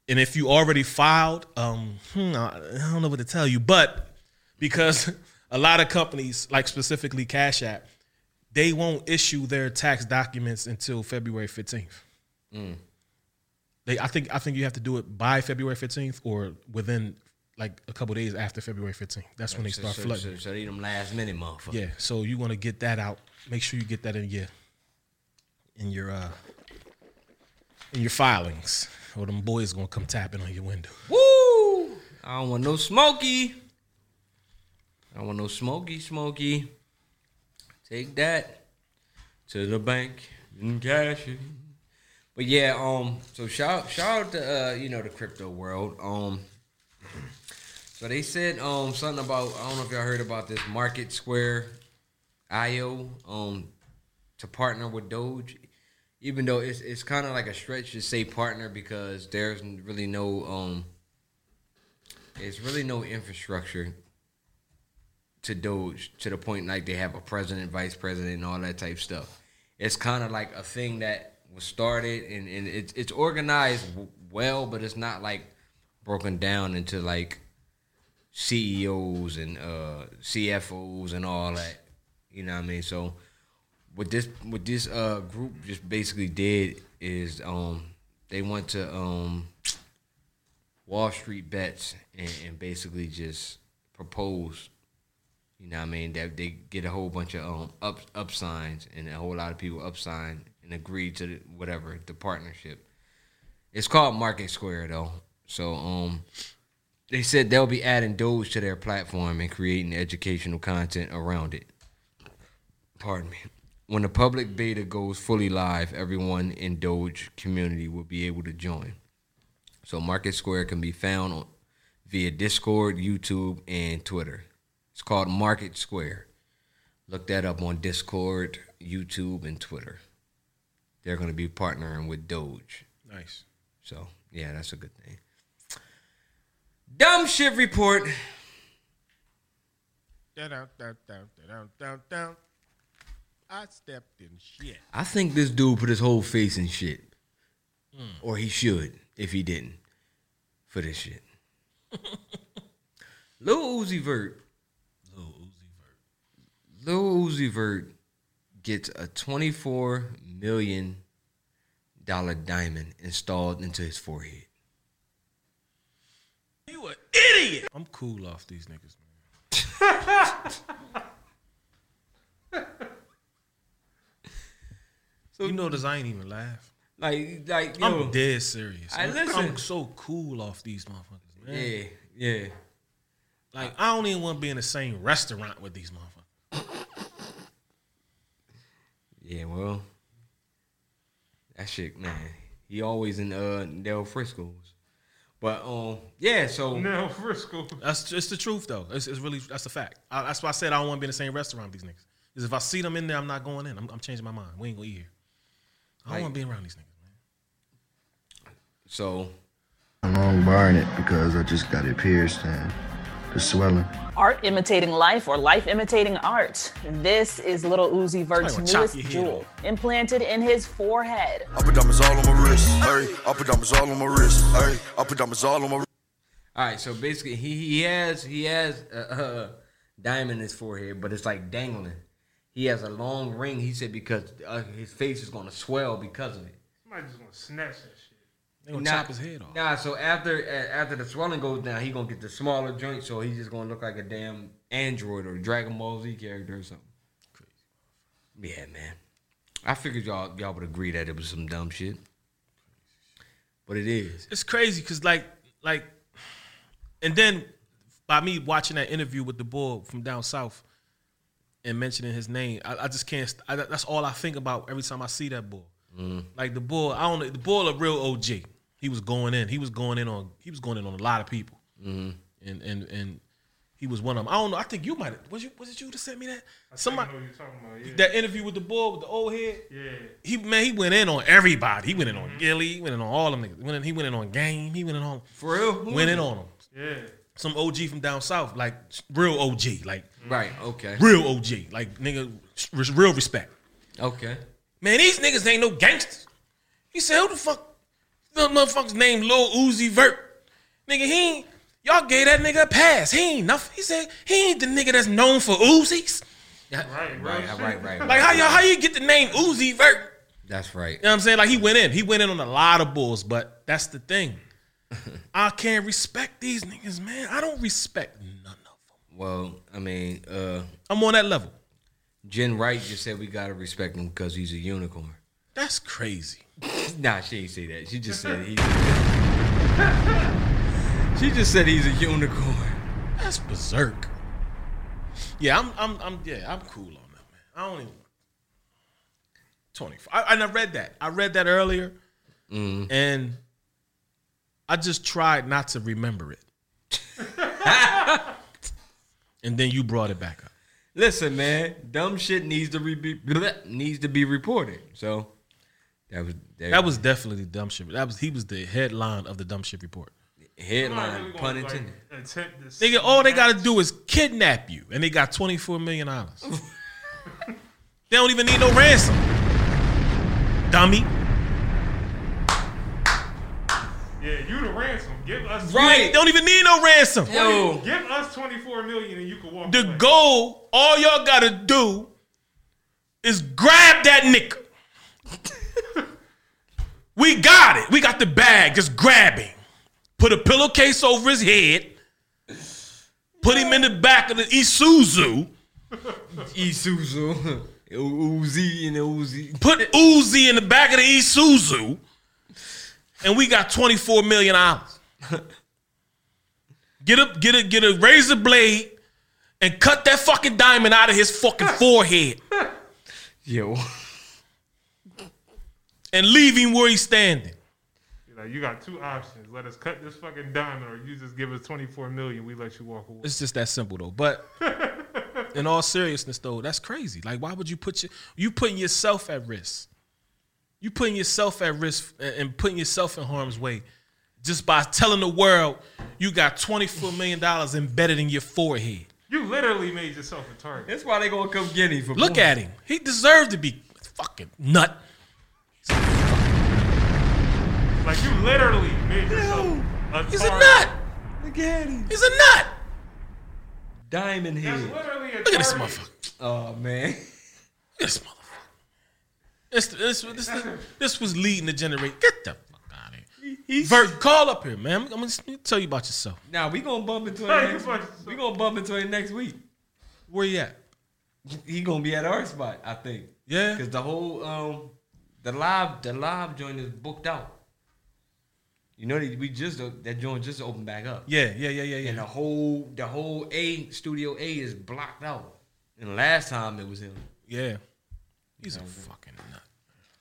and if you already filed, um, hmm, I I don't know what to tell you, but because <laughs> a lot of companies, like specifically Cash App, they won't issue their tax documents until February 15th. They, I think, I think you have to do it by February 15th or within like a couple days after February 15th. That's when they so, start so, flooding. so, so they them last minute motherfuckers. Yeah, so you want to get that out. Make sure you get that in your in your uh in your filings, or them boys gonna come tapping on your window. Woo! I don't want no smoky. I don't want no smoky, smoky. Take that to the bank and cash it. But yeah, um, so shout shout out to uh, you know, the crypto world. Um so they said um something about I don't know if y'all heard about this Market Square IO um to partner with Doge. Even though it's it's kind of like a stretch to say partner because there's really no um it's really no infrastructure to Doge to the point like they have a president, vice president, and all that type stuff. It's kind of like a thing that was started and, and it's it's organized well, but it's not like broken down into like CEOs and uh, CFOs and all that. You know what I mean? So what this what this uh group just basically did is um they went to um Wall Street bets and, and basically just propose you know what I mean that they get a whole bunch of um up up signs and a whole lot of people up sign and agree to the, whatever the partnership. It's called Market Square though. So um they said they'll be adding Doge to their platform and creating educational content around it. Pardon me. When the public beta goes fully live, everyone in Doge community will be able to join. So Market Square can be found on, via Discord, YouTube, and Twitter. It's called Market Square. Look that up on Discord, YouTube, and Twitter. They're going to be partnering with Doge. Nice. So, yeah, that's a good thing. Dumb shit report. Down, down, down, down, down, down. I stepped in shit. I think this dude put his whole face in shit. Hmm. Or he should, if he didn't, for this shit. <laughs> Lil Uzi Vert. Lil Uzi Vert. Lil Uzi Vert gets a $24 million diamond installed into his forehead. You an idiot. I'm cool off these niggas, man. So <laughs> you notice I ain't even laugh. Like, like, yo, I'm dead serious. I I'm, listen. I'm so cool off these motherfuckers, man. Yeah, yeah. Like I don't even want to be in the same restaurant with these motherfuckers. Yeah, well, that shit, man. He always in uh Del Frisco's, but um, yeah. So No, Frisco. That's just the truth, though. It's, it's really that's the fact. I, that's why I said I don't want to be in the same restaurant with these niggas. Because if I see them in there, I'm not going in. I'm, I'm changing my mind. We ain't gonna eat here. I don't Like- want to be around these niggas. Man. So I'm long barring it because I just got it pierced and the swelling. Art imitating life or life imitating art. This is Lil Uzi Vert's Somebody wanna chop newest your head jewel, implanted in his forehead. I put diamonds all on my wrist. Hey, I put diamonds all on my wrist. Hey, I put diamonds all on my wrist. all right. So basically, he he has he has a, a diamond in his forehead, but it's like dangling. He has a long ring. He said because uh, his face is gonna swell because of it. Somebody just gonna snatch that shit. They gonna Nah, chop his head off. Nah, so after after the swelling goes down, he gonna get the smaller joint, so he's just gonna look like a damn android or Dragon Ball Z character or something. Crazy. Yeah, man. I figured y'all y'all would agree that it was some dumb shit, but it is. It's crazy because like like, and then by me watching that interview with the boy from down south and mentioning his name, I, I just can't. I, that's all I think about every time I see that bull. Mm-hmm. Like the boy, I don't. The bull, a real OG. He was going in. He was going in on. He was going in on a lot of people. Mm-hmm. And and and he was one of them. I don't know. I think you might. have Was you? Was it you that sent me that? Somebody. I know you're talking about. Yeah. That interview with the bull with the old head. Yeah. He man, he went in on everybody. He went in on Gillie. He went in on all them niggas. Went in, he went in on Game. He went in on For real? Who Went in on them. Yeah. Some OG from down south, like real OG, like Right. Okay. real OG, like nigga, real respect. Okay. Man, these niggas ain't no gangsters. He said, "Who the fuck? The motherfucker's named Lil Uzi Vert. Nigga, he ain't. Y'all gave that nigga a pass. He ain't nothing. He said he ain't the nigga that's known for Uzis. Right. Right. Right. Right. Like how y'all how you get the name Uzi Vert? That's right. You know what I'm saying? Like he went in. He went in on a lot of bulls, but that's the thing. <laughs> I can't respect these niggas, man. I don't respect none. of them. Well, I mean, uh, I'm on that level. Jen Wright just said we gotta respect him because he's a unicorn. That's crazy. <laughs> nah, she ain't say that. She just said he's. <laughs> she just said he's a unicorn. That's berserk. Yeah, I'm I'm I'm yeah, I'm cool on that, man. I don't even 24. I, and I read that. I read that earlier. Mm-hmm. And I just tried not to remember it. <laughs> and then you brought it back up. Listen, man, dumb shit needs to be needs to be reported. So that was there That was definitely the dumb shit. That was he was the headline of the dumb shit report. headline, pun intended. Attempt Nigga, all they gotta do is kidnap you, and they got twenty four million dollars. <laughs> they don't even need no ransom, dummy. Yeah, you the ransom. Give us They don't even need no ransom. Yo, Give us 24 million and you can walk The away. goal, all y'all gotta do is grab that nigga. <laughs> we got it. We got the bag. Just grab him. Put a pillowcase over his head. Put him in the back of the Isuzu. Isuzu, <laughs> Uzi and Uzi. Put Uzi in the back of the Isuzu. And we got $24 million. <laughs> Get a get a get a razor blade and cut that fucking diamond out of his fucking <laughs> forehead Yo. And leave him where he's standing. You're Like you got two options. Let us cut this fucking diamond, or you just give us twenty four million. We let you walk away. It's just that simple though. But <laughs> in all seriousness though, that's crazy. Like why would you put your you putting yourself at risk? You putting yourself at risk and- and putting yourself in harm's way just by telling the world you got twenty four million dollars embedded in your forehead. You literally made yourself a target. That's why they gonna come get him for Look bull- at him. He deserved to be fucking nut. Like you literally made yourself a He's a nut. Look at him. He's a nut. Diamond That's head. literally a Look at this motherfucker. Oh man. Look <laughs> at this motherfucker. This, this, this, this, this was leading the generation. Get the fuck out of here. Vert, call up here, man. I'm, I'm gonna tell you about yourself. Now we gonna bump into <laughs> Tell it next about week. yourself. We gonna bump into it next week. Where you at? He gonna be at our spot, I think. Yeah. Cause the whole um the live the live joint is booked out. You know that we just that joint just opened back up. Yeah, yeah, yeah, yeah, And the whole the whole A studio A is blocked out. And last time it was him. Yeah. He's a fucking nut.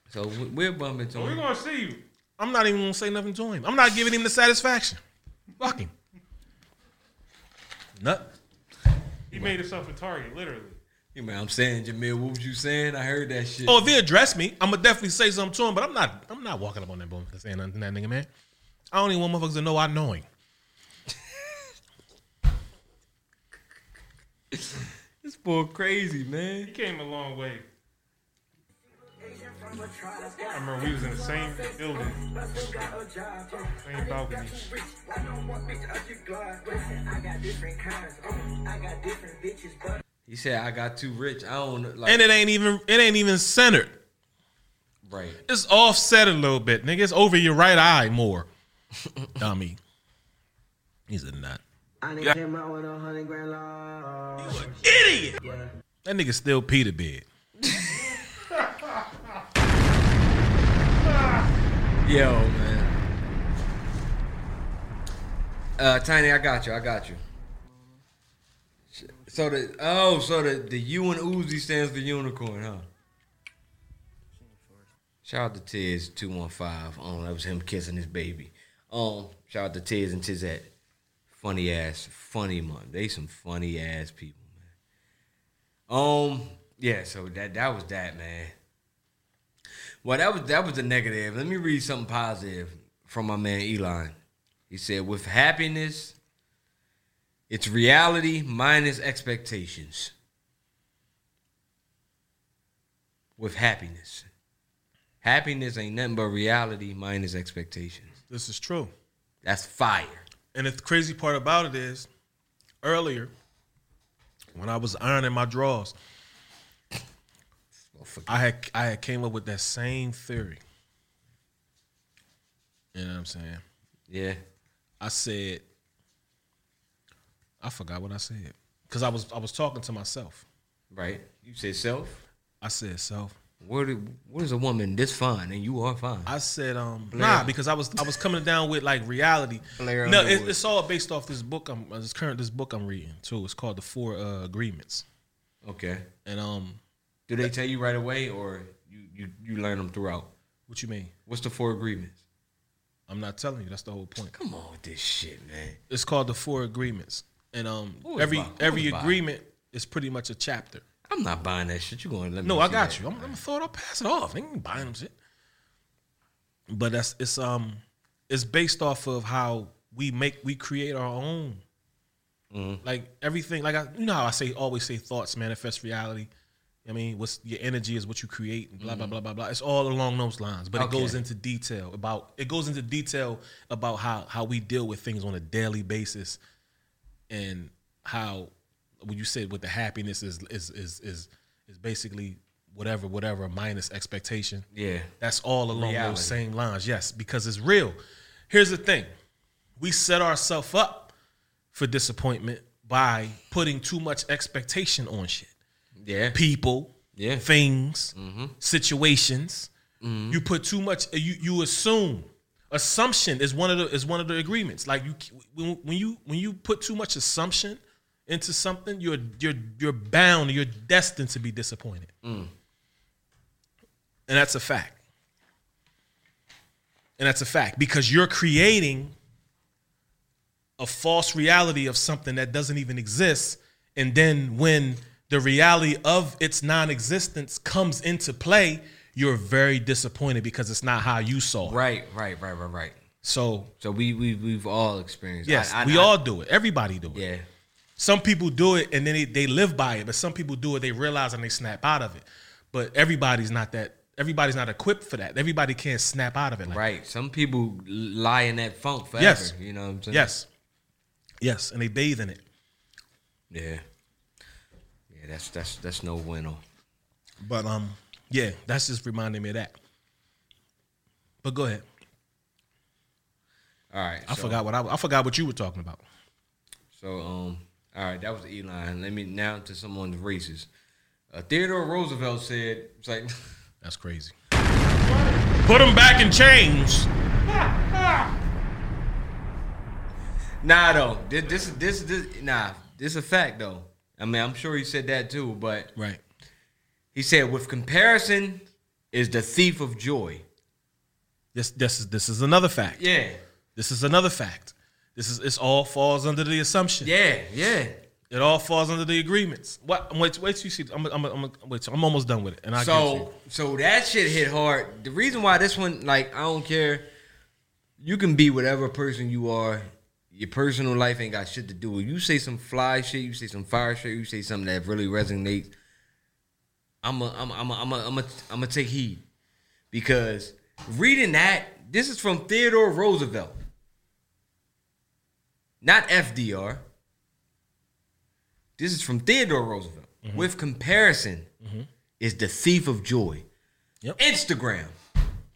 So we- we're bumping into We're gonna see you. I'm not even gonna say nothing to him. I'm not giving him the satisfaction. Fuck him. Nut. He made himself a target, literally. You man, I'm saying, Jamil, what was you saying? I heard that shit. Oh, if he addressed me, I'm gonna definitely say something to him. But I'm not. I'm not walking up on that boy and saying nothing to that nigga, man. I don't even want motherfuckers to know I know him. <laughs> this boy crazy, man. He came a long way. I remember we was in the same building, same balcony. He said I got too rich. I don't like and it ain't even. It ain't even centered. right. It's offset a little bit, nigga. It's over your right eye more. <laughs> Dummy. He's a nut. I didn't came out with a hundred grand grandlaw. He's an idiot. That nigga still Peter bed. <laughs> Yo, man. Uh, Tiny, I got you. I got you. So the oh, so the the U and Uzi stands for unicorn, huh? Shout out to Tiz two one five. Um, that was him kissing his baby. Um, shout out to Tiz and Tizette. Funny ass, funny month. They some funny ass people, man. Um, yeah. So that that was that, man. Well, that was that was the negative. Let me read something positive from my man Elon. He said, "With happiness, it's reality minus expectations. With happiness, happiness ain't nothing but reality minus expectations. This is true. That's fire. And the crazy part about it is, earlier, when I was ironing my drawers, I had I had came up with that same theory. You know what I'm saying? Yeah. I said, I forgot what I said because I was I was talking to myself. Right. You said self. I said self. What what is a woman this fine and you are fine? I said um Blair. nah because I was I was coming down with like reality. Blair no, it, it's all based off this book I'm this current this book I'm reading too. It's called the Four uh, Agreements. Okay. And um, Do they tell you right away or you you you learn them throughout? what you mean? What's the four agreements? I'm not telling you. That's the whole point. Come on with this shit, man. It's called the Four Agreements, and um, every every agreement is pretty much a chapter. I'm not buying that shit. You going to let me? No, I see got that. you. I'm, I'm gonna throw it. I'll pass it off. I ain't buying them shit. But that's it's um it's based off of how we make we create our own. Mm-hmm. Like everything, like I, you know how I say always say thoughts manifest reality. I mean, what's your energy is what you create, and blah blah blah blah blah. It's all along those lines, but it goes Mm-hmm. Into detail about it goes into detail about how how we deal with things on a daily basis, and how when you said with the happiness is is is is is basically whatever whatever minus expectation. Yeah. That's all along Reality. those same lines. Yes, because it's real. Here's the thing. We set ourselves up for disappointment by putting too much expectation on shit. Yeah. People, Yeah. things, Mm-hmm. situations. You put too much you you assume Assumption is one of the is one of the agreements. Like you when, when you when you put too much assumption into something, you're you're you're bound, you're destined to be disappointed. Mm. And that's a fact. And that's a fact because you're creating a false reality of something that doesn't even exist. And then when the reality of its non existence comes into play, you're very disappointed because it's not how you saw it. Right, right, right, right, right. So, so we we we've all experienced. Yes, I- I- we I- all do it. Everybody do it. Yeah. Some people do it and then they, they live by it, but some people do it, they realize and they snap out of it. But everybody's not that. Everybody's not equipped for that. Everybody can't snap out of it. Like Right. Some people lie in that funk forever. Yes. You know what I'm saying? Yes. Yes, and they bathe in it. Yeah. Yeah, that's that's that's no bueno. But um, yeah, that's just reminding me of that. But go ahead. All right. I so- forgot what I, I forgot what you were talking about. So um, all right, that was Elon. Let me now to someone's races. Uh, Theodore Roosevelt said, "It's like <laughs> that's crazy." Put them back in chains. Nah, though. This this this, this nah. This is a fact though. I mean, I'm sure he said that too, but right. He said, "With comparison, is the thief of joy." This this is this is another fact. Yeah. This is another fact. This is it's all falls under the assumption. Yeah, yeah. It all falls under the agreements. What? Wait, wait till you see. I'm, I'm, I'm, wait. I'm almost done with it, and I so so that shit hit hard. The reason why this one, like, I don't care. You can be whatever person you are. Your personal life ain't got shit to do with. You say some fly shit. You say some fire shit. You say something that really resonates. I'm a, I'm a, I'm a, I'm a, I'm a, I'm gonna take heed because reading that. This is from Theodore Roosevelt, not FDR. This is from Theodore Roosevelt. Mm-hmm. With comparison, mm-hmm. is the thief of joy. Yep. Instagram.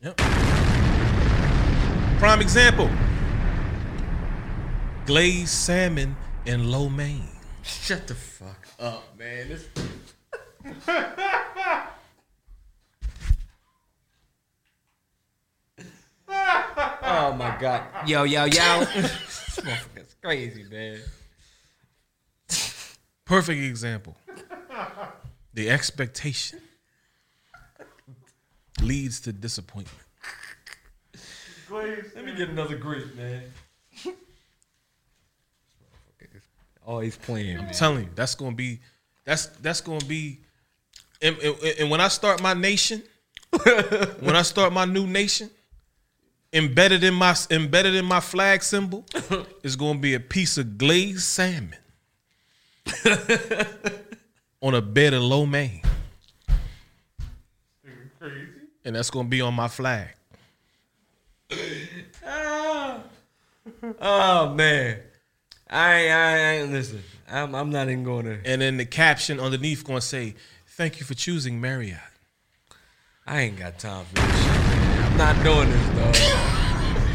Yep. Prime example. Glazed salmon in lo mein. Shut the fuck up, man. This... oh my god. Yo, yo, yo. this motherfucker's crazy, man. Perfect example. The expectation leads to disappointment. Let me get another grape, man. Always playing. I'm man. telling you, that's gonna be that's that's gonna be and, and, and when I start my nation, <laughs> when I start my new nation, embedded in my embedded in my flag symbol <laughs> is gonna be a piece of glazed salmon <laughs> on a bed of lo mein. And that's gonna be on my flag. Ah. Oh man. I ain't, I listen. I'm, I'm not even going to. And then the caption underneath gonna say, "Thank you for choosing Marriott." I ain't got time for this shit. I'm not doing this,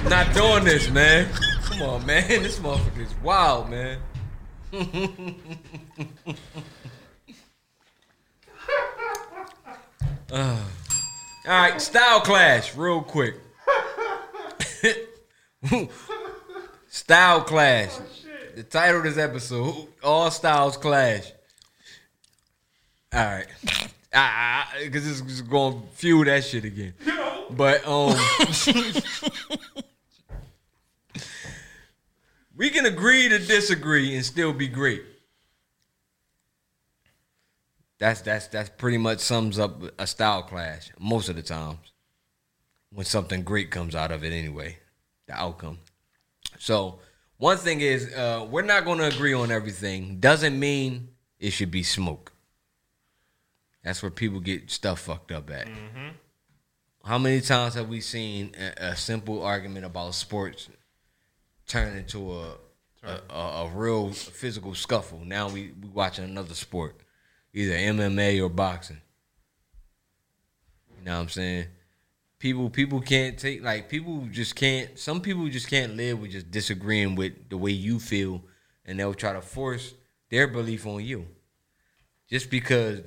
dog. not doing this, man. Come on, man. <laughs> This motherfucker is wild, man. <laughs> Uh, all right, style clash, real quick. <laughs> style clash. The title of this episode: All Styles Clash. All right, because is going to fuel that shit again. But um, <laughs> we can agree to disagree and still be great. That's that's that's pretty much sums up a style clash most of the times. When something great comes out of it, anyway, the outcome. So one thing is, uh, we're not going to agree on everything. Doesn't mean it should be smoke. That's where people get stuff fucked up at. Mm-hmm. How many times have we seen a, a simple argument about sports turn into a a, a, a real physical scuffle? Now we we watching another sport, either MMA or boxing. You know what I'm saying? People people can't take like people just can't. Some people just can't live with just disagreeing with the way you feel, and they'll try to force their belief on you, just because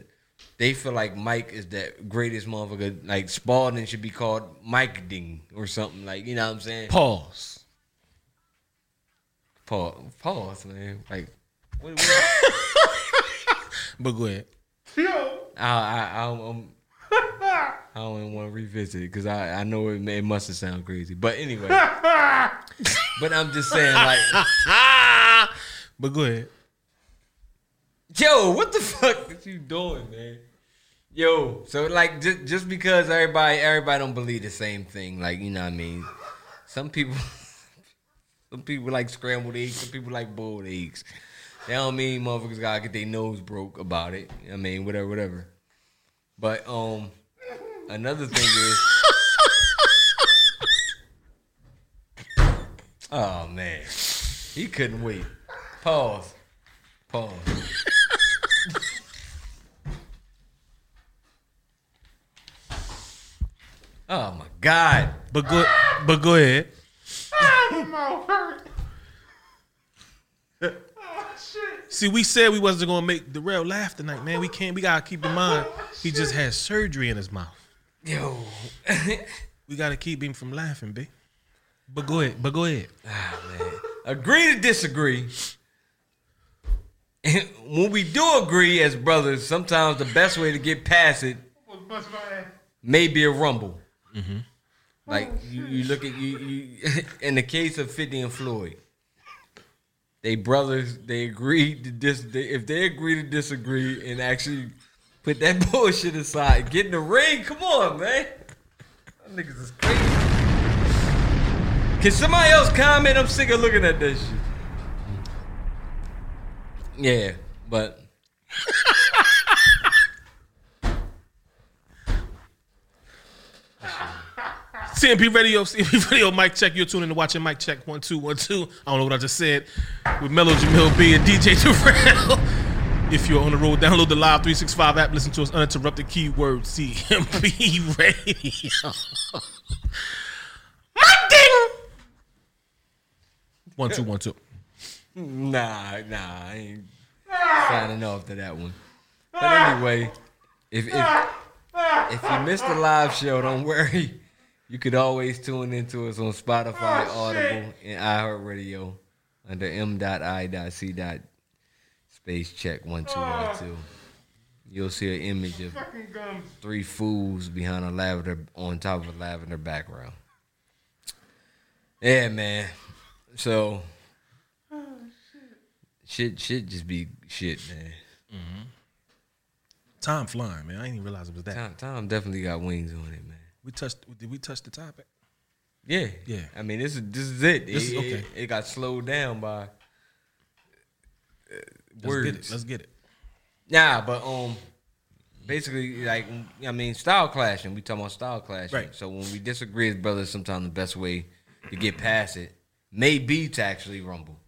they feel like Mike is the greatest motherfucker. Like Spalding should be called Mike Ding or something. Like you know what I'm saying? Pause. Pause. Pause, man. Like, what, what, <laughs> But go ahead. Yo. I, I, I, um, I don't even want to revisit it because I, I know it, it must have sounded crazy. But anyway, <laughs> but I'm just saying, like, <laughs> But go ahead. Yo, what the fuck is you doing, man? Yo, so like, just just because everybody everybody don't believe the same thing, like you know what I mean. Some people, <laughs> some people like scrambled eggs. Some people like boiled eggs. That don't mean motherfuckers gotta get their nose broke about it. I mean, whatever, whatever. But um, another thing is, <laughs> oh man, he couldn't wait. Pause. Pause. Oh my God. But go but go ahead. My mouth eh? hurt. oh shit. See, we said we wasn't gonna make the real laugh tonight, man. We can't. We gotta keep in mind he just had surgery in his mouth. Yo. We gotta keep him from laughing, b. But go ahead. But go ahead. agree to disagree. And <laughs> when we do agree as brothers, sometimes the best way to get past it Bust my ass. may be a rumble. Mm-hmm. Oh, like you, you look at you, you <laughs> in the case of Fifty and Floyd, they brothers. They agreed to dis. They, if they agree to disagree and actually put that <laughs> bullshit aside, get in the ring. Come on, man. That niggas is crazy. Can somebody else comment? I'm sick of looking at this shit. Yeah, but <laughs> CMP Radio, CMP <laughs> Radio, mic check. You're tuning in to watching mic check one two one two. I don't know what I just said with Mellow Jamil B and DJ Terrell. <laughs> If you're on the road, download the Live 365 app. Listen to us uninterrupted. Keyword CMP <laughs> Radio. Mic ding. One two one two. Nah, nah, I ain't signing off to that one. But anyway, if if if you missed the live show, don't worry. You could always tune into us on Spotify, Audible, and iHeartRadio under m.i.c. space check one two one two. You'll see an image of three fools behind a lavender on top of a lavender background. Yeah, man. So oh, shit, shit, just be shit, man. Mm-hmm. Time flying, man. I didn't even realize it was that. Tom, Tom definitely got wings on it, man. We touched. Did we touch the topic? Yeah, Yeah. I mean, this is this is it. This is- okay. it, it got slowed down by uh, Let's words. get it. Let's get it. Nah, but um, basically, like I mean, style clashing. We talking about style clashing. Right. So when we disagree as brothers, sometimes the best way to get past it may be to actually rumble.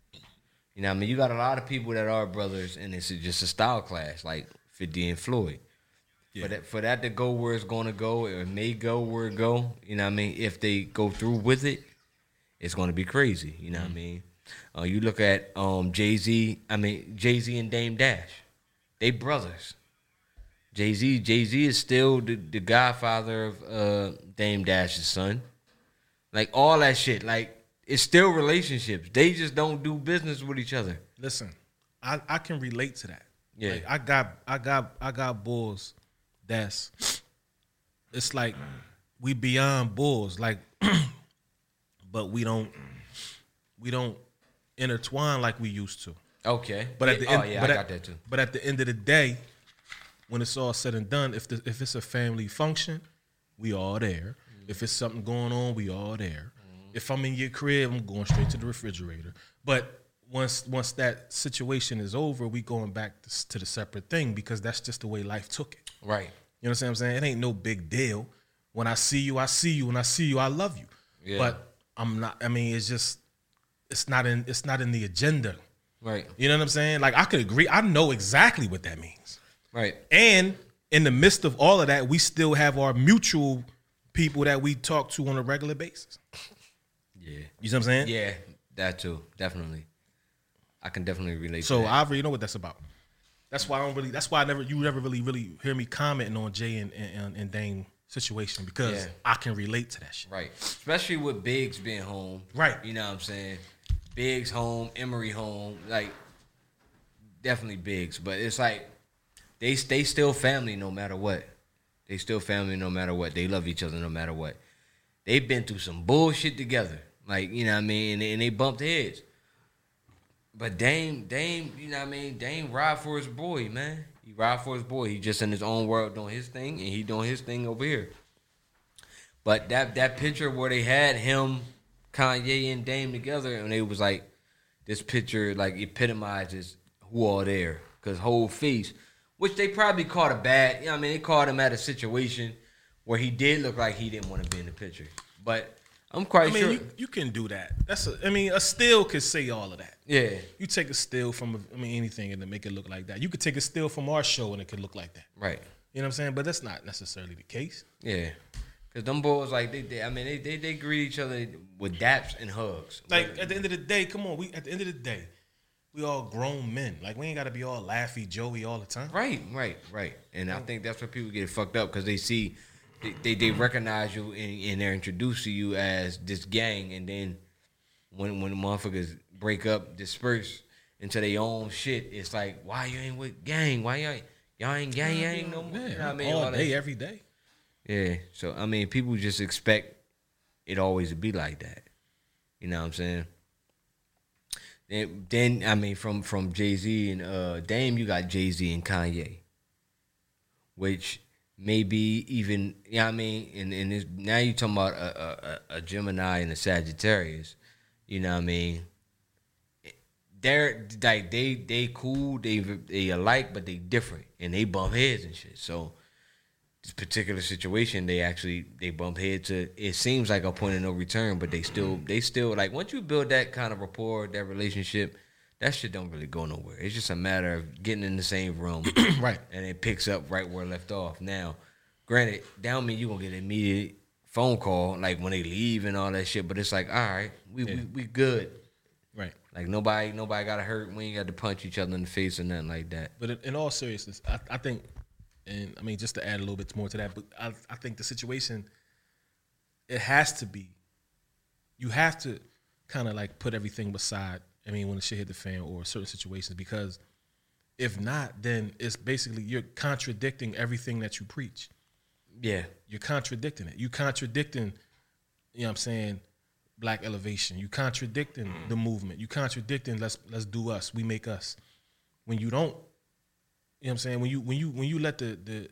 You know, I mean, you got a lot of people that are brothers, and it's just a style clash, like Fifty and Floyd. For that, for that to go where it's going to go, it may go where it go. You know, what I mean, if they go through with it, it's going to be crazy. You know what I mean? Uh, you look at um, Jay Z. I mean Jay Z and Dame Dash. They brothers. Jay Z. Jay Z is still the, the godfather of uh, Dame Dash's son. Like all that shit. Like it's still relationships. They just don't do business with each other. Listen, I, I can relate to that. Yeah. Like, I got I got I got bulls that's it's like we beyond bulls. Like <clears throat> but we don't we don't intertwine like we used to. Okay. But at the end, oh, yeah, but I at- got that too. But at the end of the day, when it's all said and done, if the, if it's a family function, we all there. Mm. If it's something going on, we all there. Mm. If I'm in your crib, I'm going straight to the refrigerator. But once once that situation is over, we going back to, to the separate thing because that's just the way life took it. Right. You know what I'm saying? It ain't no big deal. When I see you, I see you. When I see you, I love you. Yeah. But I'm not. I mean, it's just it's not in it's not in the agenda. Right. You know what I'm saying? Like I could agree. I know exactly what that means. Right. And in the midst of all of that, we still have our mutual people that we talk to on a regular basis. Yeah. You know what I'm saying? Yeah, that too. Definitely. I can definitely relate So to that. I already know what that's about. That's why I don't really. That's why I never. You never really, really hear me commenting on Jay and and, and Dame situation because Yeah. I can relate to that shit. Right. Especially with Biggs being home. Right. You know what I'm saying? Biggs home, Emory home, like definitely Biggs. But it's like they they still family no matter what. They still family no matter what. They love each other no matter what. They've been through some bullshit together. Like, you know what I mean? And, and they bumped heads. But Dame, Dame, you know what I mean? Dame ride for his boy, man. He ride for his boy. He just in his own world doing his thing, and he doing his thing over here. But that that picture where they had him, Kanye and Dame together, and it was like this picture like epitomizes who all there. Cause whole face, which they probably caught a bad, you know what I mean, they caught him at a situation where he did look like he didn't want to be in the picture. But I'm quite I mean, sure. you, you can do that. That's. A, I mean, a still could say all of that. Yeah. You take a still from, a, I mean, anything and then make it look like that. You could take a still from our show and it could look like that. Right. You know what I'm saying? But that's not necessarily the case. Yeah. Cause them boys like they, they I mean they, they they greet each other with daps and hugs. Like at the end of the day, come on. We at the end of the day, we all grown men. Like we ain't got to be all laughy, joey all the time. Right, right, right. And I oh. think that's where people get fucked up because they see, they, they, they recognize you and, and they're introduced to you as this gang, and then when when the motherfuckers break up, disperse into their own shit, it's like, why you ain't with gang? Why y'all y'all ain't gang? Y'all ain't no more. You know I mean? all that day, every day. Yeah. So I mean, people just expect it always to be like that. You know what I'm saying? Then, then I mean, from from Jay Z and uh, Dame, you got Jay Z and Kanye, which maybe even you know I mean. And and now you're talking about a, a, a- Gemini and a Sagittarius. You know what I mean? They're like they they cool, they they alike, but they different, and they bump heads and shit. So this particular situation, they actually they bump heads to. It seems like a point of no return, but they still they still like once you build that kind of rapport, that relationship, that shit don't really go nowhere. It's just a matter of getting in the same room, <clears throat> Right. And it picks up right where it left off. Now, granted, that don't mean you gonna get an immediate phone call like when they leave and all that shit. But it's like, all right, we we, we good. Right. Like nobody nobody got to hurt. We ain't got to punch each other in the face or nothing like that. But in, in all seriousness, I, I think, and I mean, just to add a little bit more to that, but I, I think the situation, it has to be, you have to kind of like put everything beside. I mean, when the shit hit the fan or certain situations, because if not, then it's basically you're contradicting everything that you preach. Yeah. You're contradicting it. You contradicting, you know what I'm saying, black elevation. You contradicting mm-hmm. the movement. You contradicting let's let's do us. We make us. When you don't, you know what I'm saying? When you when you when you let the the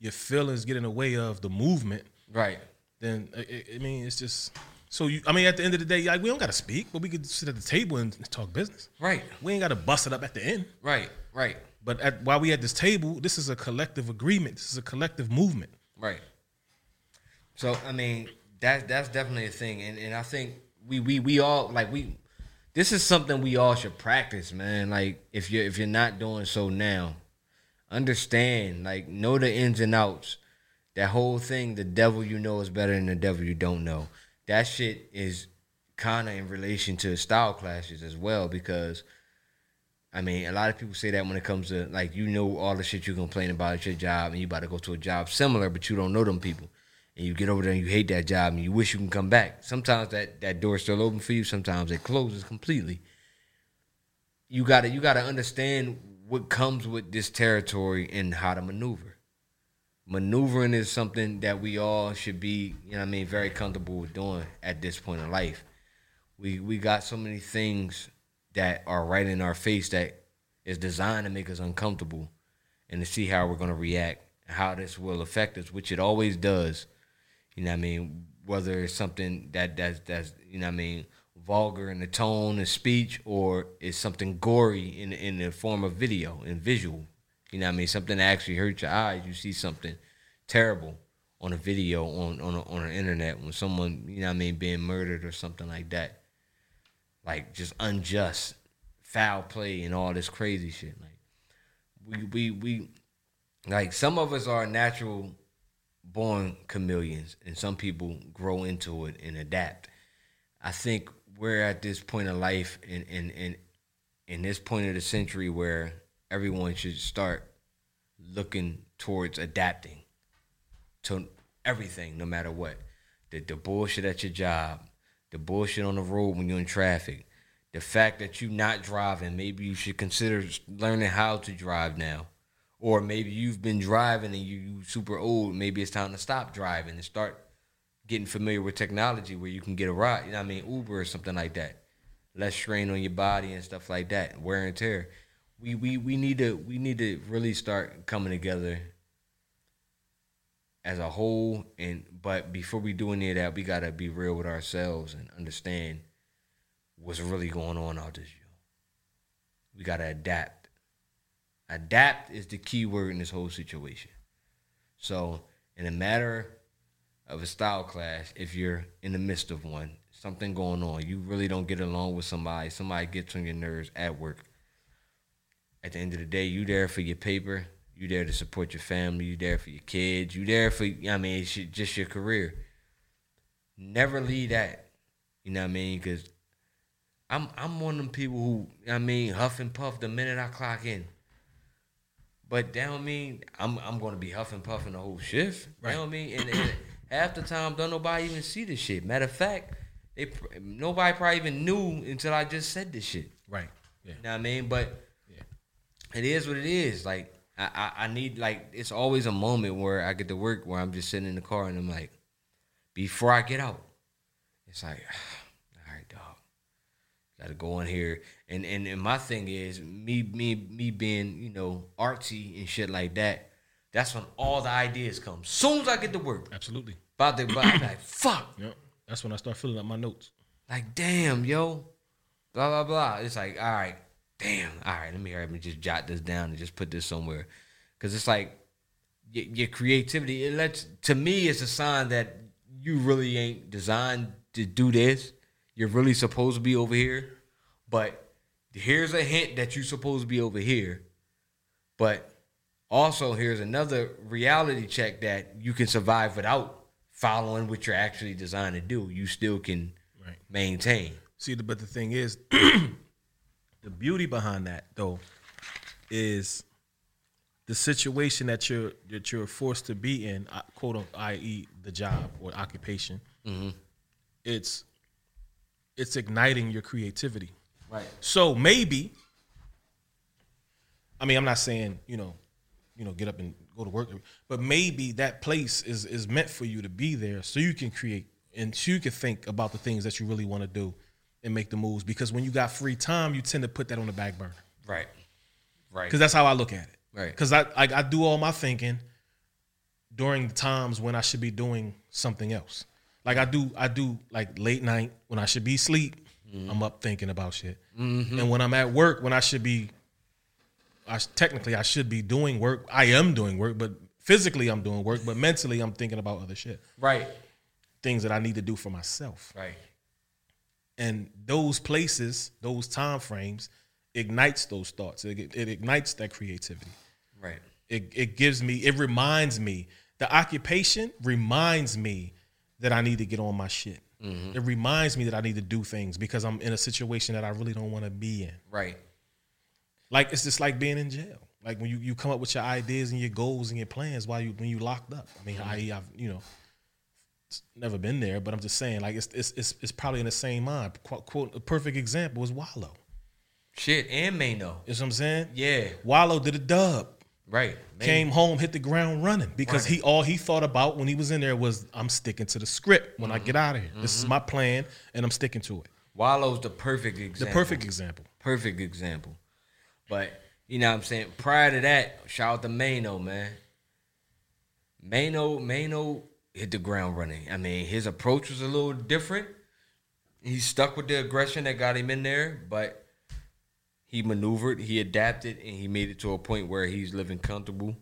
your feelings get in the way of the movement, right? Then uh, I, I- I mean, it's just so you. I mean, at the end of the day, like we don't got to speak, but we could sit at the table and talk business. Right. We ain't got to bust it up at the end. Right. Right. But at, while we at this table, this is a collective agreement. This is a collective movement. Right. So I mean, that that's definitely a thing, and and I think we we we all like we. This is something we all should practice, man. Like if you're if you're not doing so now, understand like know the ins and outs. That whole thing, the devil you know is better than the devil you don't know. That shit is kind of in relation to style clashes as well because I mean, a lot of people say that when it comes to like you know all the shit you complain about at your job and you about to go to a job similar, but you don't know them people. And you get over there and you hate that job and you wish you can come back. Sometimes that, that door's still open for you, sometimes it closes completely. You gotta you gotta understand what comes with this territory and how to maneuver. Maneuvering is something that we all should be, you know I mean, very comfortable with doing at this point in life. We we got so many things that are right in our face that is designed to make us uncomfortable and to see how we're to react how this will affect us which it always does. You know what i mean? Whether it's something that that's that's you know what i mean vulgar in the tone and speech or it's something gory in in the form of video and visual you know what i mean? Something that actually hurts your eyes you see something terrible on a video on on a, on the internet when someone you know what i mean being murdered or something like that. Like just unjust foul play and all this crazy shit. Like we we we like some of us are natural born chameleons and some people grow into it and adapt. I think we're at this point of life in in in in this point of the century where everyone should start looking towards adapting to everything, no matter what. The the bullshit at your job, the bullshit on the road when you're in traffic, the fact that you're not driving, maybe you should consider learning how to drive now. Or maybe you've been driving and you you super old. Maybe it's time to stop driving and start getting familiar with technology where you can get a ride. You know what I mean? Uber or something like that. Less strain on your body and stuff like that. Wear and tear. We we we need to we need to really start coming together as a whole and but before we do any of that, we gotta be real with ourselves and understand what's really going on out this year. We gotta adapt. Adapt is the key word in this whole situation. So, in a matter of a style clash, if you're in the midst of one, something going on, you really don't get along with somebody, somebody gets on your nerves at work. At the end of the day, you there for your paper, you there to support your family, you there for your kids, you there for I mean, it's just your career. Never leave that. You know what I mean? Because I'm I'm one of them people who I mean huff and puff the minute I clock in. But that don't mean I'm I'm gonna be huffing puffing the whole shift. Right. You know what I mean? And, and half the time, don't nobody even see this shit. Matter of fact, they nobody probably even knew until I just said this shit. Right. Yeah. You know what I mean? But it is what it is. Like I, I, I need like it's always a moment where I get to work where I'm just sitting in the car and I'm like, before I get out, it's like, <sighs> all right, dog, gotta go in here. And and, and my thing is me me me being you know artsy and shit like that. That's when all the ideas come. Soon as I get to work, absolutely. About to, about, I'm like, <clears throat> fuck. Yep. That's when I start filling up my notes. Like, damn, yo, blah blah blah. It's like, all right, damn, all right, let me hurry up and just jot this down and just put this somewhere, because it's like your, your creativity. It lets to me, it's a sign that you really ain't designed to do this. You're really supposed to be over here, but here's a hint that you're supposed to be over here, but also here's another reality check that you can survive without following what you're actually designed to do. You still can Right. maintain. See, but the thing is, <clears throat> the beauty behind that though is the situation that you're that you're forced to be in, uh, quote unquote, i.e., the job or occupation. Mhm. It's it's igniting your creativity. Right. So maybe, I mean, I'm not saying you know, you know, get up and go to work, but maybe that place is is meant for you to be there so you can create and so you can think about the things that you really want to do and make the moves. Because when you got free time, you tend to put that on the back burner. Right. Right. Because that's how I look at it. Right. Because I, I I do all my thinking during the times when I should be doing something else. Like I do I do like late night when I should be asleep. I'm up thinking about shit. Mhm. And when I'm at work, when I should be, I technically I should be doing work. I am doing work, but physically I'm doing work. But mentally I'm thinking about other shit. Right. Things that I need to do for myself. Right. And those places, those time frames, ignites those thoughts. It, it ignites that creativity. Right. It it gives me. It reminds me. The occupation reminds me that I need to get on my shit. Mhm. It reminds me that I need to do things because I'm in a situation that I really don't want to be in. Right. Like it's just like being in jail. Like when you, you come up with your ideas and your goals and your plans while you when you locked up. I mean, I I've you know never been there, but I'm just saying like it's it's it's, it's probably in the same mind. Quote, quote a perfect example is Wallo. Shit, and Maino. You know what I'm saying? Yeah. Wallo did a dub. Right. Came home, hit the ground running because he all he thought about when he was in there was I'm sticking to the script when I mm-hmm. get out of here. This is my mm-hmm. plan and I'm sticking to it. Wallo's the perfect example. The perfect example. Perfect example. But you know what I'm saying? Prior to that, shout out to Maino, man. Maino, Maino hit the ground running. I mean, his approach was a little different. He stuck with the aggression that got him in there, but he maneuvered, he adapted, and he made it to a point where he's living comfortable.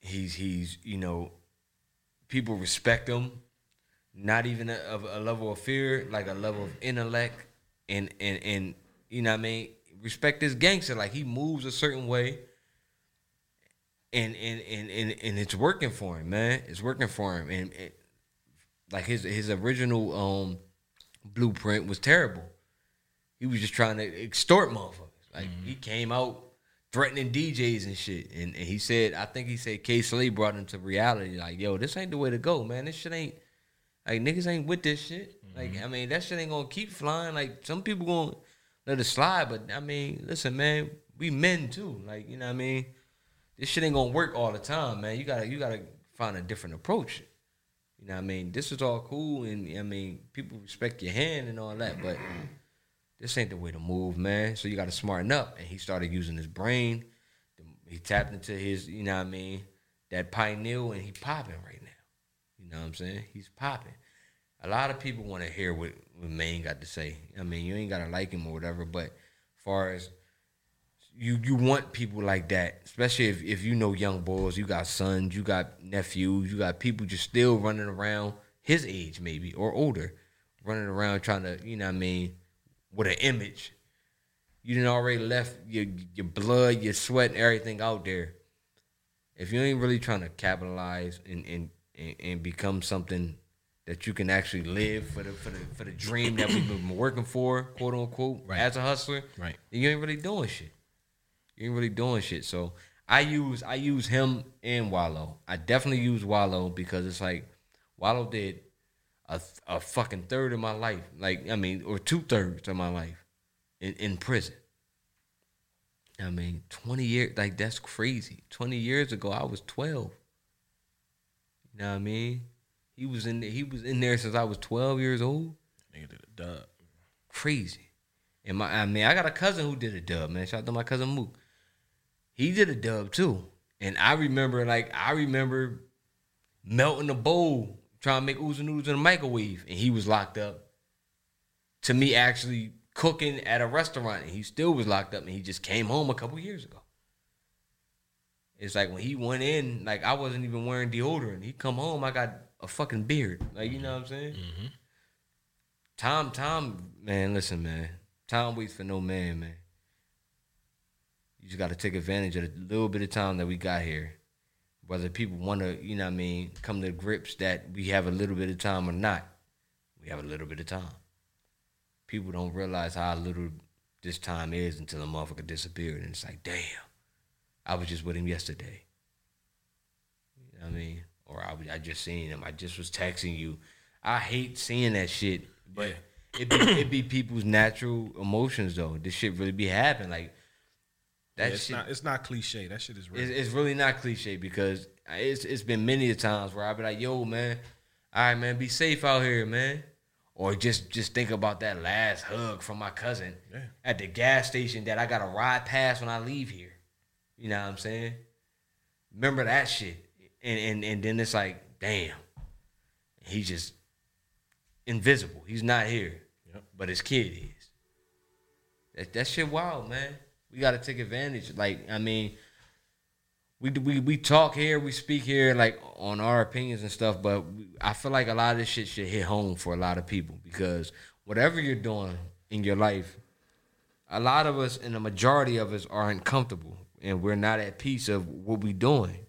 He's he's you know, people respect him. Not even a, of a level of fear, like a level of intellect, and and and you know what I mean. Respect this gangster, like he moves a certain way, and and and and, and it's working for him, man. It's working for him, and, and like his his original um blueprint was terrible. He was just trying to extort motherfuckers. Like he came out threatening DJs and shit. And, and he said, I think he said Kay Slay brought him to reality. Like, yo, this ain't the way to go, man. This shit ain't like niggas ain't with this shit. Like, I mean, that shit ain't gonna keep flying. Like, some people gonna let it slide, but I mean, listen, man, we men too. Like, you know what I mean? This shit ain't gonna work all the time, man. You gotta you gotta find a different approach. You know what I mean? This is all cool and I mean, people respect your hand and all that, but this ain't the way to move, man. So you gotta smarten up. And he started using his brain. He tapped into his, you know what I mean, that pineal and he popping right now. You know what I'm saying? He's popping. A lot of people want to hear what, what Maine got to say. I mean, you ain't gotta like him or whatever, but far as you you want people like that, especially if, if you know young boys, you got sons, you got nephews, you got people just still running around his age maybe or older, running around trying to, you know what I mean, with an image. You didn't already left your your blood, your sweat, and everything out there. If you ain't really trying to capitalize and and, and, and become something that you can actually live for the for the for the dream that we've been working for, quote unquote, as a hustler, Right. then you ain't really doing shit. You ain't really doing shit. So I use I use him and Wallo. I definitely use Wallo because it's like Wallo did a a fucking third of my life, like I mean, or two thirds of my life in in prison. I mean, twenty years like that's crazy. Twenty years ago, I was twelve. You know what I mean? He was in there, he was in there since I was twelve years old. Nigga did a dub. Crazy. And my I mean, I got a cousin who did a dub, man. Shout out to my cousin Mook. He did a dub too. And I remember like I remember melting a bowl, trying to make ooze and noodles in the microwave, and he was locked up. To me actually cooking at a restaurant and he still was locked up and he just came home a couple years ago. It's like when he went in, like I wasn't even wearing deodorant. He come home, I got a fucking beard. Like you know what I'm saying? Mm-hmm. Tom, Tom, man, listen, man. Tom waits for no man, man. You just got to take advantage of the little bit of time that we got here. Whether people want to, you know what I mean, come to grips that we have a little bit of time or not, we have a little bit of time. People don't realize how little this time is until a motherfucker disappeared. And it's like, damn, I was just with him yesterday. You know what I mean? Or I, I just seen him. I just was texting you. I hate seeing that shit, but it be it be people's natural emotions though. This shit really be happening. Like that Yeah, it's shit. not it's not cliche. That shit is real. It's, it's really not cliche because it's it's been many a times where I be like, "Yo, man, all right, man, be safe out here, man," or just just think about that last hug from my cousin Yeah. at the gas station that I got to ride past when I leave here. You know what I'm saying? Remember that shit, and and and then it's like, damn, he's just invisible. He's not here, Yep. but his kid is. That that shit wild, man. We got to take advantage. Like, I mean, we we we talk here, we speak here, like on our opinions and stuff. But I feel like a lot of this shit should hit home for a lot of people because whatever you're doing in your life, a lot of us and the majority of us are uncomfortable and we're not at peace of what we're doing.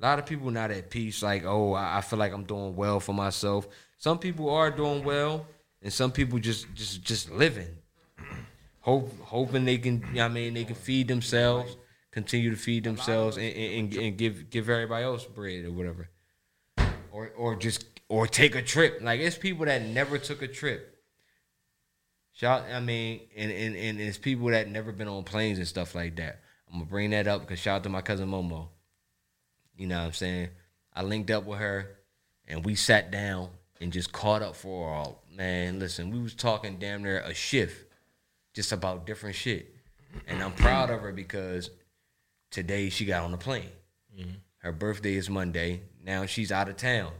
A lot of people not at peace, like, oh, I I feel like I'm doing well for myself. Some people are doing well, and some people just just just living, hope hoping they can. You know I mean, they can feed themselves, continue to feed themselves, and, and, and give give everybody else bread or whatever, or or just or take a trip. Like it's people that never took a trip. Shout, I mean, and, and and it's people that never been on planes and stuff like that. I'm gonna bring that up because shout out to my cousin Momo. You know what I'm saying? I linked up with her and we sat down and just caught up for all man, listen, we was talking damn near a shift just about different shit. And I'm proud of her because today she got on the plane. Mm-hmm. Her birthday is Monday. Now she's out of town.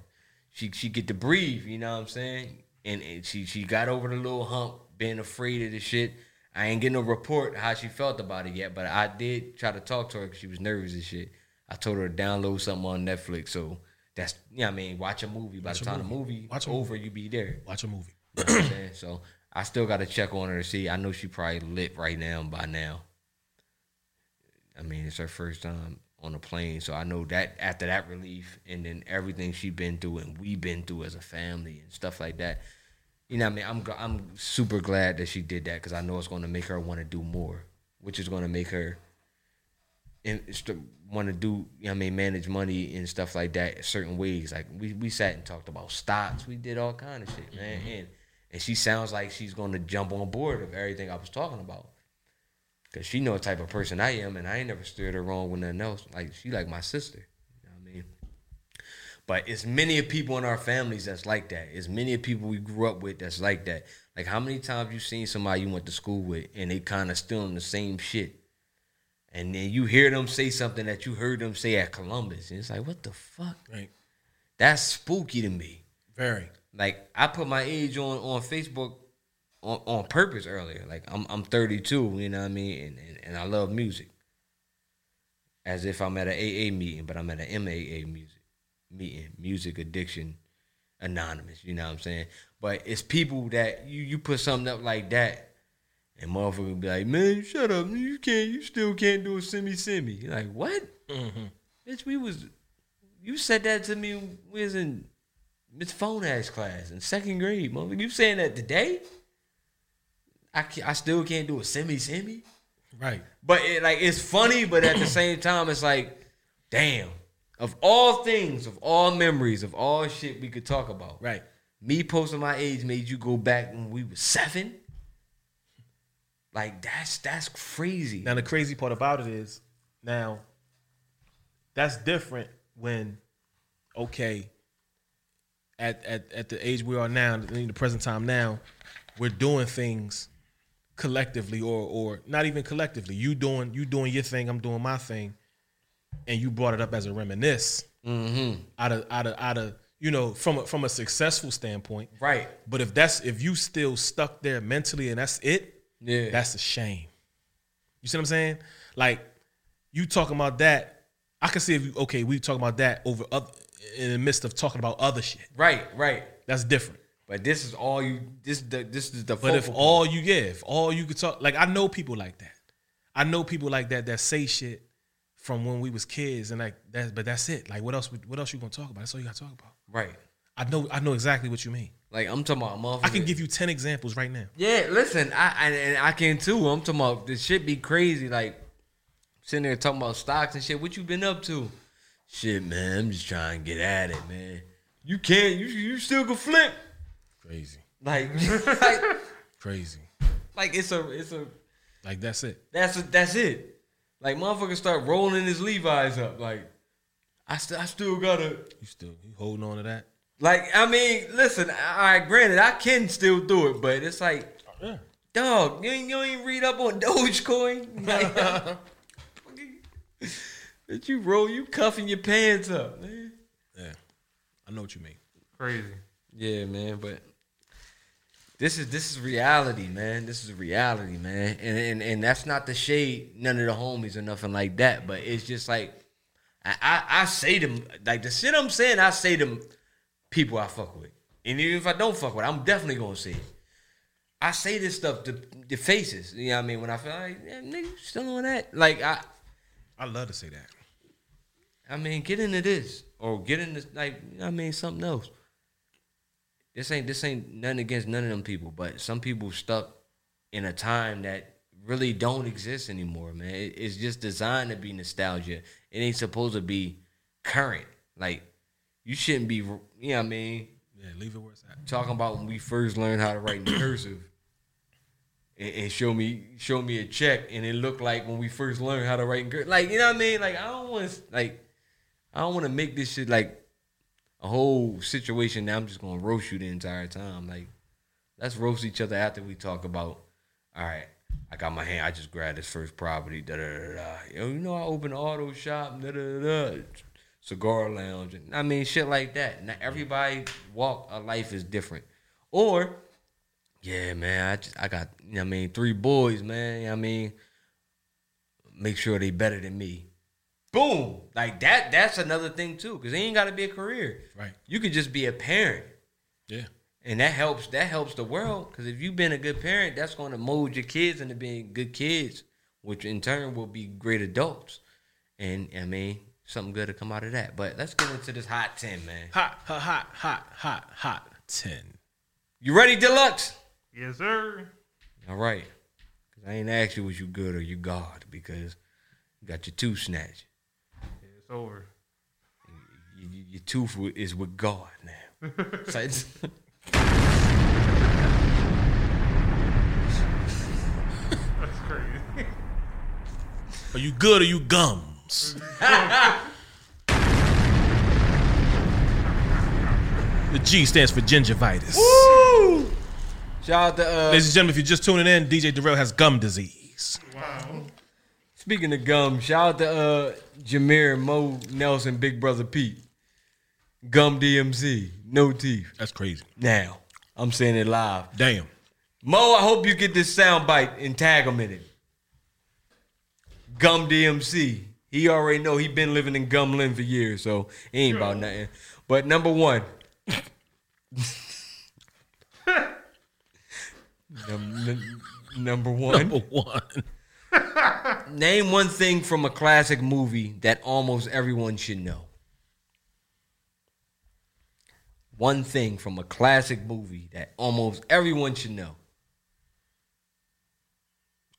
She she get to breathe, you know what I'm saying? And, and she she got over the little hump, being afraid of the shit. I ain't getting a report how she felt about it yet, but I did try to talk to her because she was nervous and shit. I told her to download something on Netflix, so that's you know what I mean. Watch a movie. By Watch the time the movie. movie Watch over, you be there. Watch a movie. You know what I'm saying? So I still got to check on her to see. I know she probably lit right now by now. I mean, it's her first time on a plane, so I know that after that relief, and then everything she's been through and we've been through as a family and stuff like that. You know, what I mean, I'm I'm super glad that she did that because I know it's going to make her want to do more, which is going to make her want to do, you know what I mean, manage money and stuff like that certain ways. Like we, we sat and talked about stocks. We did all kind of shit, man. Mm-hmm. And and she sounds like she's gonna jump on board of everything I was talking about. Cause she know the type of person I am, and I ain't never steered her wrong with nothing else. Like she like my sister. You know what I mean? But it's many of people in our families that's like that. It's many of people we grew up with that's like that. Like how many times you seen somebody you went to school with and they kind of still in the same shit, and then you hear them say something that you heard them say at Columbus, and it's like, what the fuck? Right. That's spooky to me. Very. Like I put my age on on Facebook on, on purpose earlier. Like I'm I'm 32, you know what I mean, and, and and I love music. As if I'm at an AA meeting, but I'm at an MAA music meeting, Music Addiction Anonymous. You know what I'm saying? But it's people that you you put something up like that, and motherfucker be like, man, shut up, you can't, you still can't do a semi semi. Like what? Mm-hmm. Bitch, we was you said that to me. We was in Miss Phone Ass class in second grade, motherfucker. You saying that today? I I still can't do a semi semi. Right. But it, like it's funny, but at the <clears throat> same time, it's like, damn. Of all things, of all memories, of all shit we could talk about, Right. me posting my age made you go back when we were seven. Like that's that's crazy. Now the crazy part about it is now that's different when okay at at, at the age we are now in the present time now we're doing things collectively or or not even collectively you doing you doing your thing I'm doing my thing and you brought it up as a reminisce Mm-hmm. out of out of out of you know from a, from a successful standpoint Right. but if that's if you still stuck there mentally and that's it Yeah. that's a shame. You see what I'm saying? Like you talking about that, I can see if you okay, we talking about that over other in the midst of talking about other shit. Right, right. That's different. But this is all you. This the this is the. But if focal all you give, all you could talk like I know people like that. I know people like that that say shit from when we was kids and like that. But that's it. Like what else? What else you gonna talk about? That's all you gotta talk about. right, I know. I know exactly what you mean. like I'm talking about motherfucker. I can give you ten examples right now. Yeah, listen, I and, and I can too. I'm talking about this shit be crazy. Like sitting there talking about stocks and shit. What you been up to? Shit, man. I'm just trying to get at it, man. You can't. You you still can flip. Crazy, Like <laughs> like, crazy. like it's a it's a Like that's it. that's a, that's it. Like motherfucker start rolling his Levi's up. Like I still I still gotta. You still you holding on to that? Like I mean, listen. All right, granted, I can still do it, but it's like, oh, Yeah. dog, you ain't you ain't read up on <laughs> Dogecoin. Like, <laughs> that you roll, you cuffing your pants up, man. Yeah. I know what you mean. Crazy. Yeah, man. But this is this is reality, man. This is reality, man. And and and that's not the shade, none of the homies or nothing like that. But it's just like I I, I say them like the shit I'm saying. I say them people I fuck with, and even if I don't fuck with, I'm definitely gonna say it. I say this stuff to the faces. You know what I mean? When I feel like, yeah, nigga, still on that? Like I, I love to say that. I mean, get into this or get into like you know what I mean something else. This ain't this ain't nothing against none of them people, but some people stuck in a time that really don't exist anymore, man. It- it's just designed to be nostalgia. It ain't supposed to be current. Like you shouldn't be, you know what I mean, Yeah, leave it where it's at. talking about when we first learned how to write in cursive. And, and show me show me a check, and it looked like when we first learned how to write in cursive. Like you know what I mean? Like I don't want like I don't want to make this shit like a whole situation Now I'm just gonna roast you the entire time. Like, let's roast each other after we talk about. All right, I got my hand. I just grabbed this first property. Da da da da. Yo, you know I opened auto shop. Da da da. cigar lounge. I mean, shit like that. Now everybody walk a life is different. Or, yeah, man, I just I got you know I mean three boys, man. You know I mean, make sure they better than me. Boom, like that. That's another thing too, because it ain't got to be a career. Right. You could just be a parent. Yeah. And that helps. That helps the world because if you've been a good parent, that's going to mold your kids into being good kids, which in turn will be great adults. And I mean, something good to come out of that. But let's get into this hot ten, man. Hot, hot, hot, hot, hot, hot. Ten. You ready, Deluxe? Yes, sir. All right. Because I ain't asked you was you good or you God because You got your two snatched. It's over. Y- y- Your tooth wi- is with God now. <laughs> It's like- That's crazy. Are you good or you gums? <laughs> the G stands for gingivitis. Woo! Shout out to uh, Ladies and gentlemen, if you're just tuning in, DJ Darrell has gum disease. Wow. Speaking of gum, shout out to uh, Jameer Mo Nelson, Big Brother Pete. Gum DMC, no teeth. That's crazy. Now, I'm saying it live. Damn. Mo, I hope you get this sound bite and tag him in it. Gum DMC. He already know he been living in Gumlin for years, so he ain't about nothing. But number one. <laughs> Num- num- number one. Number one. Name one thing from a classic movie that almost everyone should know. One thing from a classic movie that almost everyone should know.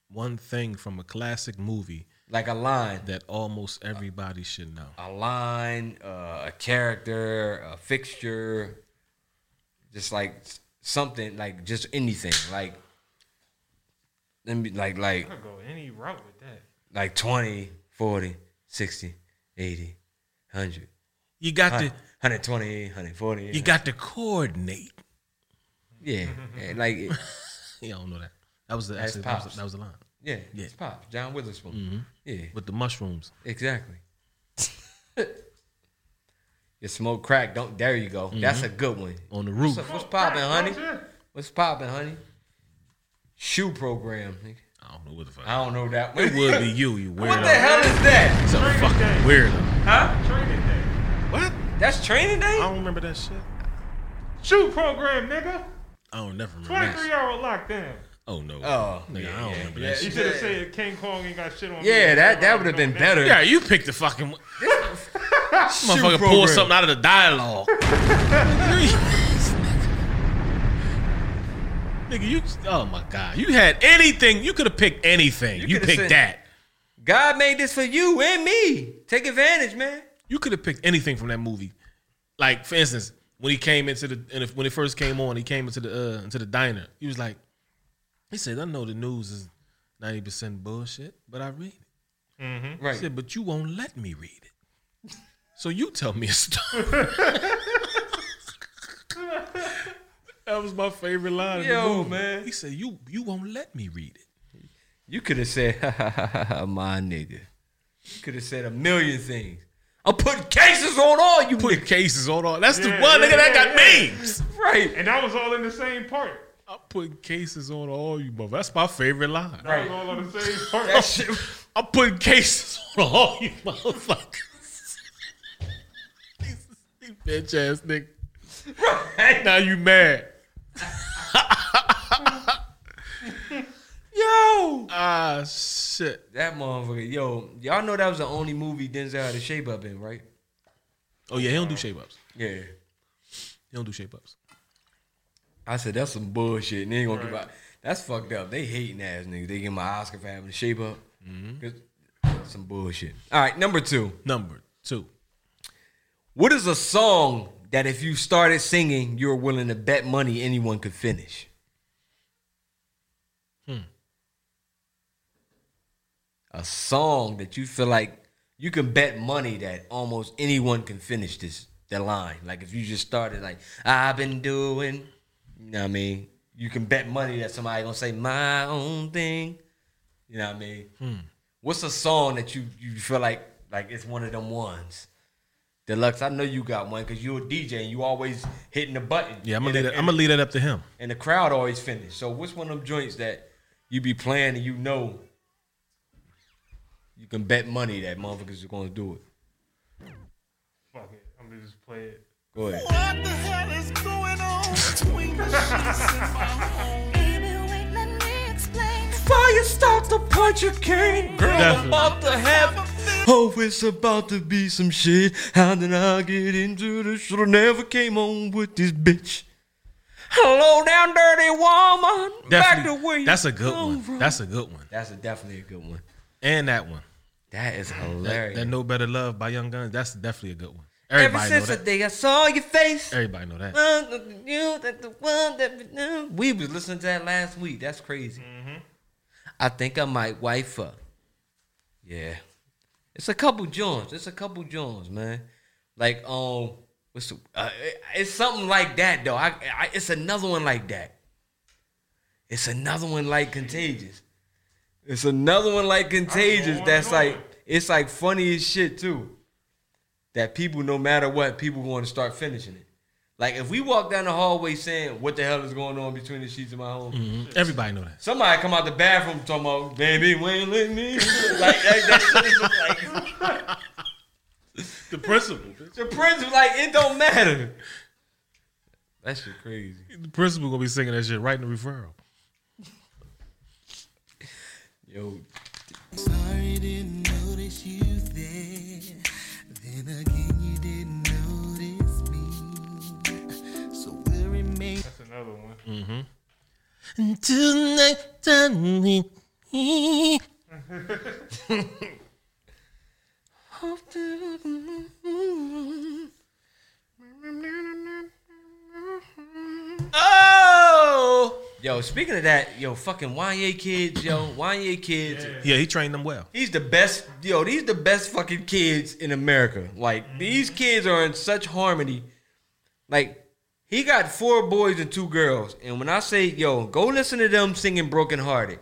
One thing from a classic movie Like a line. that almost everybody should know. A line, uh, a character, a fixture, just like something, like just anything. Like, let me, like, like, I could go any route with that. like 20, 40, 60, 80, 100. You got to 120, 140. you got to coordinate. Yeah, and like it- <laughs> Yeah, I don't know that. That was the That's actually, that, was, Pops. that was the line. yeah, Yeah. it's Pop, John Witherspoon. Mhm. Yeah, With the mushrooms. exactly. <laughs> you smoke crack, don't. There you go. That's a good one. On the roof. up- what's popping, honey? What's popping, honey? Shoe program. nigga. I don't know what the fuck. I don't know that one. It would be you, you <laughs> weirdo. What the hell is that? It's a Training fucking day. weirdo. Huh? Training day. What? That's training day. I don't remember that shit. Shoe program, nigga. I don't never remember that 23 shit. hour lockdown. Oh no. Oh, Nigga, yeah, I don't yeah, remember yeah. that You shit. should have said King Kong ain't got shit on me. Yeah, that that would have been better. Yeah, you picked the fucking one. <laughs> Motherfucker pulled something out of the dialogue. <laughs> Nigga, you oh my god. You had anything, you could have picked anything. You, coulda picked said- that. God made this for you and me. Take advantage, man. You could have picked anything from that movie. Like, for instance, when he came into the and if, when it first came on, he came into the uh, into the diner. He was like, he said, "I know the news is ninety percent bullshit, but I read it." Mm-hmm. Right. He said, "But you won't let me read it, so you tell me a story." <laughs> <laughs> that was my favorite line. in the Yo, man. He said, "You you won't let me read it." You could have said, <laughs> my nigga. You could have said a million things. I'm putting cases on all you Put cases on all. That's the one yeah, nigga that got yeah, yeah. memes. Right. And that was all in the same part. I'm putting cases on all you mother. That's my favorite line. That was all on the same <laughs> part. That shit. <laughs> I'm putting cases on all you motherfuckers. you bitch ass nigga. Right. Now you mad. <laughs> Yo. Ah shit. That motherfucker. Yo, y'all know that was the only movie Denzel had a shape up in, right? Oh yeah, he don't do shape ups. Yeah. He don't do shape ups. I said that's some bullshit. And they ain't gonna give out. That's fucked up. They hating ass niggas. They give my Oscar for having a shape up. Mm-hmm. 'Cause- Some bullshit. All right, number two. Number two. What is a song that if you started singing, you're willing to bet money anyone could finish? Hmm. A song that you feel like you can bet money that almost anyone can finish this the line. Like if you just started like I've been doing, you know what I mean? You can bet money that somebody gonna say my own thing. You know what I mean? Hmm. What's a song that you you feel like like it's one of them ones? Deluxe, I know you got one because you're a DJ and you always hitting the button. Yeah, I'm gonna And leave the- that. I'm gonna leave that up to him. And the crowd always finish. So what's one of them joints that you be playing and you know you can bet money that motherfuckers are gonna do it? Fuck it. I'm gonna just play it. Go ahead. What the hell is going on between the sheets in my home? Before you start to punch your cane, girl, I'm about to have. Oh, it's about to be some shit. How did I get into this? Shoulda never came on with this bitch. Hello, down dirty woman. Back to where Definitely. you That's a good come one. from. That's a good one. That's a definitely a good one. And that one. That is hilarious. that No Better Love by Young Gunz. That's definitely a good one. Ever Everybody know since the that. day I saw your face. Everybody know that. You, that the one that we was listening to that last week. That's crazy. Mm-hmm. I think I might wife her. Yeah, it's a couple joints. It's a couple joints, man. Like um, what's the, uh, it- it's something like that though. I, I it's another one like that. It's another one like Contagious. It's another one like Contagious. That's like it's like funny as shit too. That people, no matter what, people going to start finishing it. Like if we walk down the hallway saying, "What the hell is going on between the sheets of my home?" Mhm. Everybody know that. Somebody come out the bathroom talking about, "Baby, when you let me," <laughs> like that, that shit is just like the principal. The principal, like it don't matter. That shit crazy. The principal gonna be singing that shit right in the referral. Yo, Sorry, didn't notice you there. Then again, you didn't notice me. So we'll remain. That's another one. Mm-hmm. Until next time we meet. <laughs> Oh, yo. Speaking of that, yo, fucking Wanya kids, yo, Wanya kids. Yeah, he trained them well. He's the best, yo. These the best fucking kids in America. Like mm-hmm. these kids are in such harmony. Like he got four boys and two girls, and when I say, yo, go listen to them singing "Broken Hearted,"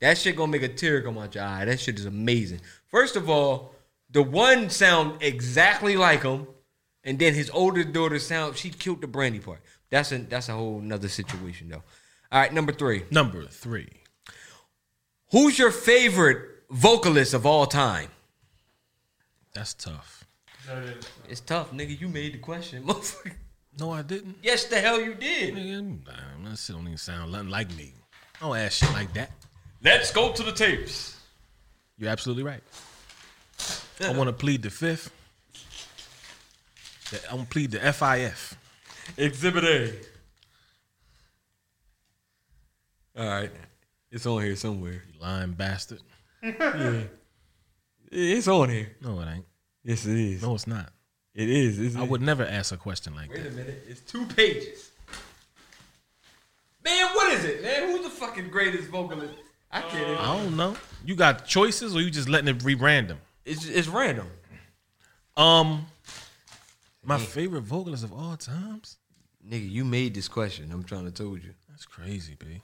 that shit gonna make a tear come out your eye. That shit is amazing. First of all, the one sound exactly like him, and then his older daughter sound. She killed the Brandy part. That's a that's a whole nother situation though. All right, number three. Number three. Who's your favorite vocalist of all time? That's tough. It's tough, nigga. You made the question, <laughs> motherfucker. No, I didn't. Yes, the hell you did. Nigga, nah, that shit don't even sound nothing like me. I don't ask shit like that. Let's go to the tapes. You're absolutely right. I want to plead the fifth. The- I want to plead the FIF. Exhibit A. All right, it's on here somewhere. You lying bastard. yeah, it's on here. No, it ain't. Yes, it is. No, it's not. It is. Isn't I it? would never ask a question like Wait that. Wait a minute. It's two pages. Man, what is it, man? Who's the fucking greatest vocalist? I can't. even- I don't know. You got choices, or you just letting it be random? It's it's random. Um, my favorite vocalist of all times. Nigga, you made this question. I'm trying to told you. That's crazy, b.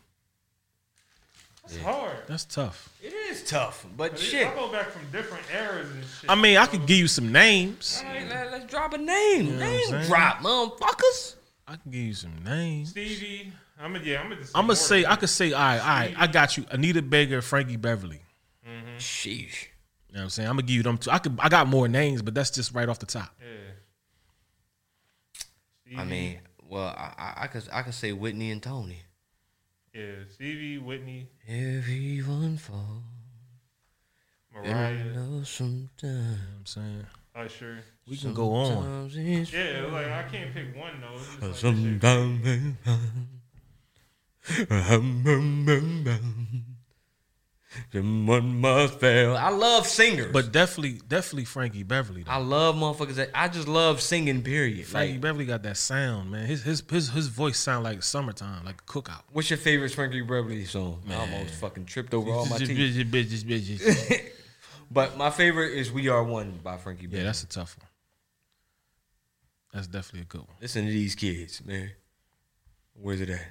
It's hard. That's tough. It is tough, but But shit. I go back from different eras and shit. I mean, I could give you some names. All right, let, us drop a name. You know what I'm name drop, motherfuckers. I can give you some names. Stevie. I'm gonna yeah. I'm gonna. I'm gonna say I could say, all right, all right, I got you. Anita Baker, Frankie Beverly. Sheesh. You know what I'm saying? I'm gonna give you them two. I could, I got more names, but that's just right off the top. Yeah. I mean, well, I, I, I could I could say Whitney and Tony. Yeah, Stevie, Whitney, Everyone fall. Mariah, And I know sometimes. I'm saying Usher. we can go on. Sometimes it's Yeah, like I can't pick one though. It's just like, Sometimes. Someone must fail. I love singers, But definitely, definitely Frankie Beverly. Though. I love motherfuckers. That, I just love singing. Period. Frankie Like, Beverly got that sound, man. His his his his voice sound like summertime, like a cookout. what's your favorite Frankie Beverly song? I almost fucking tripped over all my teeth. Bitches, bitches, bitches. But my favorite is "We Are One" by Frankie Beverly. yeah, that's a tough one. That's definitely a good one. Listen to these kids, man. Where's it at?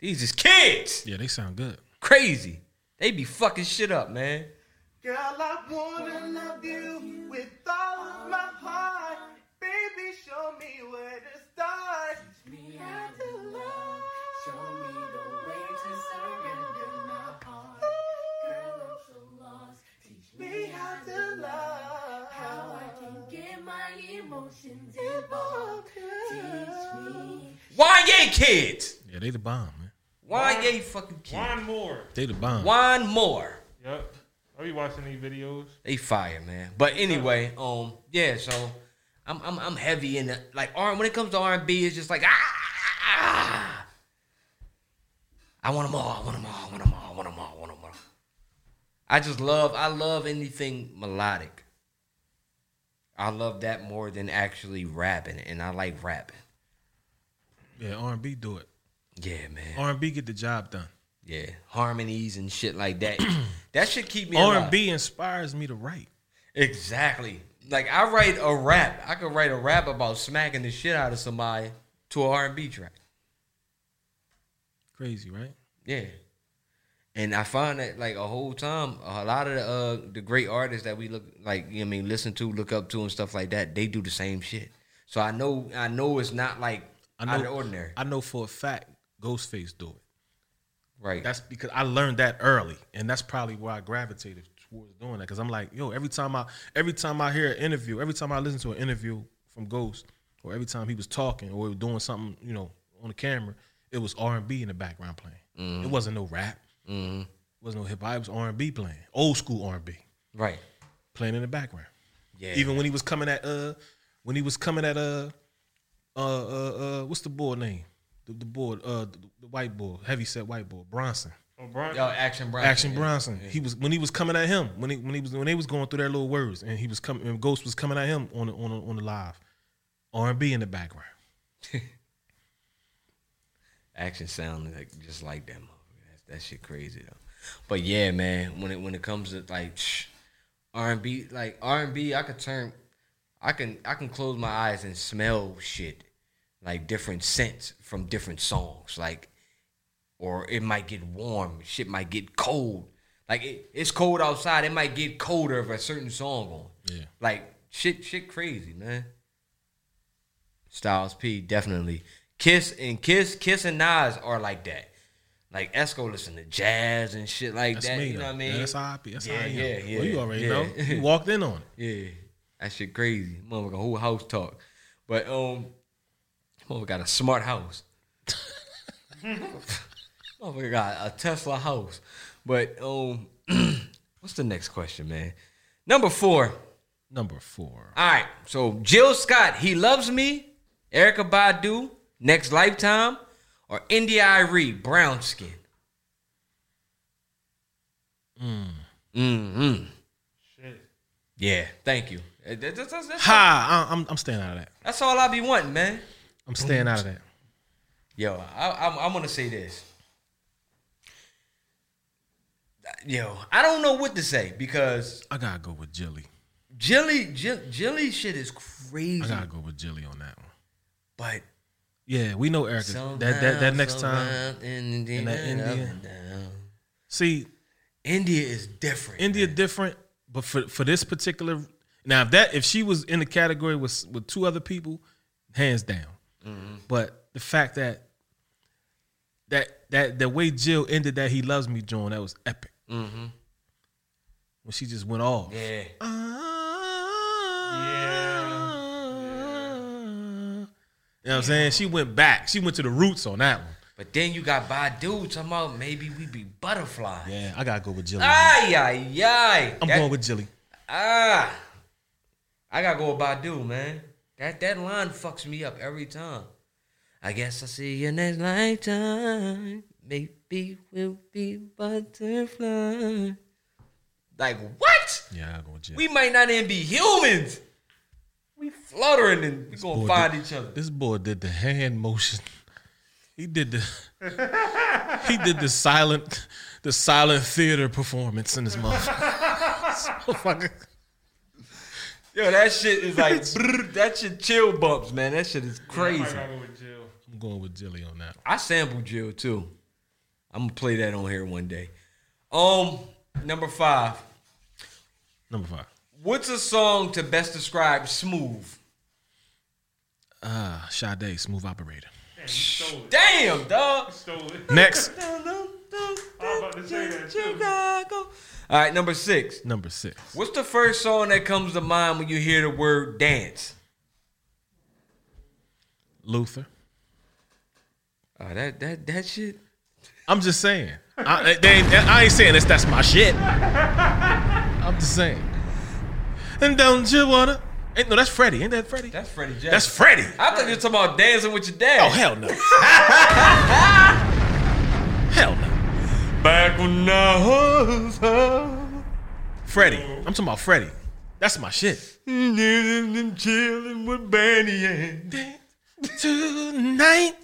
These is kids. Yeah, they sound good. Crazy. They be fucking shit up, man. Girl, I wanna love you with all of my heart. Baby, show me where to start. Me how to love. Show me the way to surrender my heart. Girl, I'm so lost. Teach me how to love. How I can get my emotions involved. Teach me. Wanya kids. Yeah, they the bomb, man. Wanya fucking kids. One more. They the bomb. One more. Yep. Are you watching these videos. They fire, man. But anyway, um, yeah. So I'm I'm I'm heavy in the like R. When it comes to R and B, it's just like ah, ah. I want them all. I want them all. I want them all. I want them all. I want them all. I just love. I love anything melodic. I love that more than actually rapping, and I like rapping. Yeah, R and B do it. Yeah, man. R and B get the job done. Yeah, harmonies and shit like that. <clears throat> that should keep me R and B inspires me to write. Exactly. Like I write a rap. I could write a rap about smacking the shit out of somebody to an R and B track. Crazy, right? Yeah. And I find that like a whole time, a lot of the uh, the great artists that we look like, you know what I mean, listen to, look up to, and stuff like that, they do the same shit. So I know, I know it's not like I know, out of the ordinary. I know for a fact Ghostface do it. Right. That's because I learned that early, and that's probably why I gravitated towards doing that. Because I'm like, yo, every time I every time I hear an interview, every time I listen to an interview from Ghost, or every time he was talking or doing something, you know, on the camera, it was R and B in the background playing. Mhm. It wasn't no rap. Mhm. It wasn't no hip hop. It was R and B playing, old school R and B, Right. playing in the background. Yeah. Even when he was coming at uh, when he was coming at uh, uh, uh, uh what's the boy name? The, the boy, uh, the, the white boy, heavy set white boy, Bronson. Oh, Bronson. Yo, Action Bronson. Action yeah. Bronson. Yeah. He was when he was coming at him when he when he was when they was going through their little words and he was coming and Ghost was coming at him on the, on the, on the live, R and B in the background. <laughs> Action sound like just like that. motherfucker. That, that shit crazy though. But yeah, man, when it when it comes to like <sniffs> R and B, like R and B, I could turn, I can I can close my eyes and smell shit, like different scents from different songs, like, or it might get warm, shit might get cold. Like it, it's cold outside, it might get colder if a certain song on. Yeah. Like shit, shit crazy, man. Styles P definitely. Kiss and Kiss, Kiss and Nas are like that. Like Esco listen to jazz and shit like That's that. me, you know though. what I mean? Yeah, that's how I be. That's yeah, how I am. yeah, yeah. Well, you already yeah. know. You walked in on it. <laughs> Yeah, that shit crazy. Motherfucker, whole house talk. But um, motherfucker got a smart house. motherfucker got a Tesla house. But um, <clears throat> what's the next question, man? Number four. Number four. All right. So Jill Scott, he loves me. Erykah Badu, Next Lifetime, or India.Arie, Brown Skin. Mm. Mm-hmm. Shit. Yeah. Thank you. That's- that's- that's- Ha! I- I'm I'm staying out of that. That's all I be wanting, man. I'm staying out of that. Yo, I, I'm, I'm gonna say this. Yo, I don't know what to say because I gotta go with Jilly. Jilly, Jill, Jilly shit is crazy. I gotta go with Jilly on that one. But Yeah, we know Erykah. That that that next time in, that India. See, India is different. India different, but for for this particular now, if that if she was in the category with with two other people, hands down. Mhm. But the fact that that that the way Jill ended that he loves me, John, that was epic. Mm-hmm. When she just went off. Yeah. You know what I'm saying? She went back. She went to the roots on that one. But then you got Badu talking about maybe we be butterflies. Yeah, I gotta go with Jilly. Ay, ay, ay. I'm That- going with Jilly. Ah, I gotta go with Badu, man. That that line fucks me up every time. I guess I'll see you next lifetime. Maybe we'll be butterfly. Like what? Yeah, go with Jilly. We might not even be humans. We fluttering and we gonna find did- each other. This boy did the hand motion. He did the <laughs> he did the silent the silent theater performance in his mouth. <laughs> Motherfucker. Yo, that shit is like <laughs> brrr, that shit chill bumps, man. That shit is crazy. I gotta go with Jill. I'm going with Jilly on that. I sampled Jill too. I'm gonna play that on here one day. Um, number five. Number five. What's a song to best describe Smooth? Ah, Sade, smooth operator. Damn, you stole it. Damn, dog. You stole it. Next. <laughs> I was about to say that too. Chicago. All right, number six. Number six. What's the first song that comes to mind when you hear the word dance? Luther. Uh, that that that shit. I'm just saying. I, they ain't, I ain't saying this. That's my shit. I'm just saying. And don't you wanna? Ain't, no, that's Freddie. Ain't that Freddie? That's Freddie Jackson. That's Freddie. I thought you were talking about dancing with your dad. Oh hell no. <laughs> hell no. Back when I was. Freddie. I'm talking about Freddie. That's my shit. Chilling with Benny and Tonight.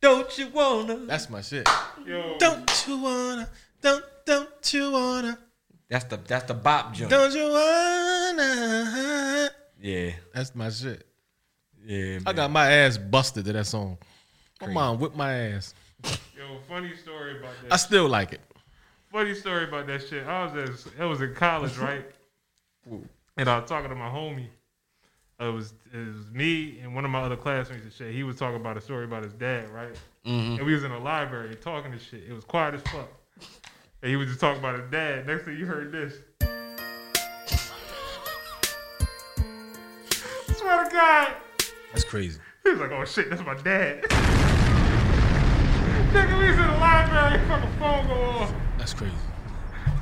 Don't you wanna? That's my shit. Yo, Don't you wanna? Don't don't you wanna? That's the that's the bop joint. Don't you wanna? Yeah, That's my shit. yeah. I got my ass busted to that song. My mom whipped my ass. Yo, funny story about that. I still like it. funny story about that shit. I was at, I was in college, right? and I was talking to my homie. It was it was me and one of my other classmates and shit. He was talking about a story about his dad, right? Mm-hmm. And we was in the library talking to shit. It was quiet as fuck. And he was just talking about his dad. Next thing you heard this. Swear to God. That's crazy. He was like, oh shit, that's my dad. <laughs> Nigga, we was in the library, fucking phone go off. That's crazy.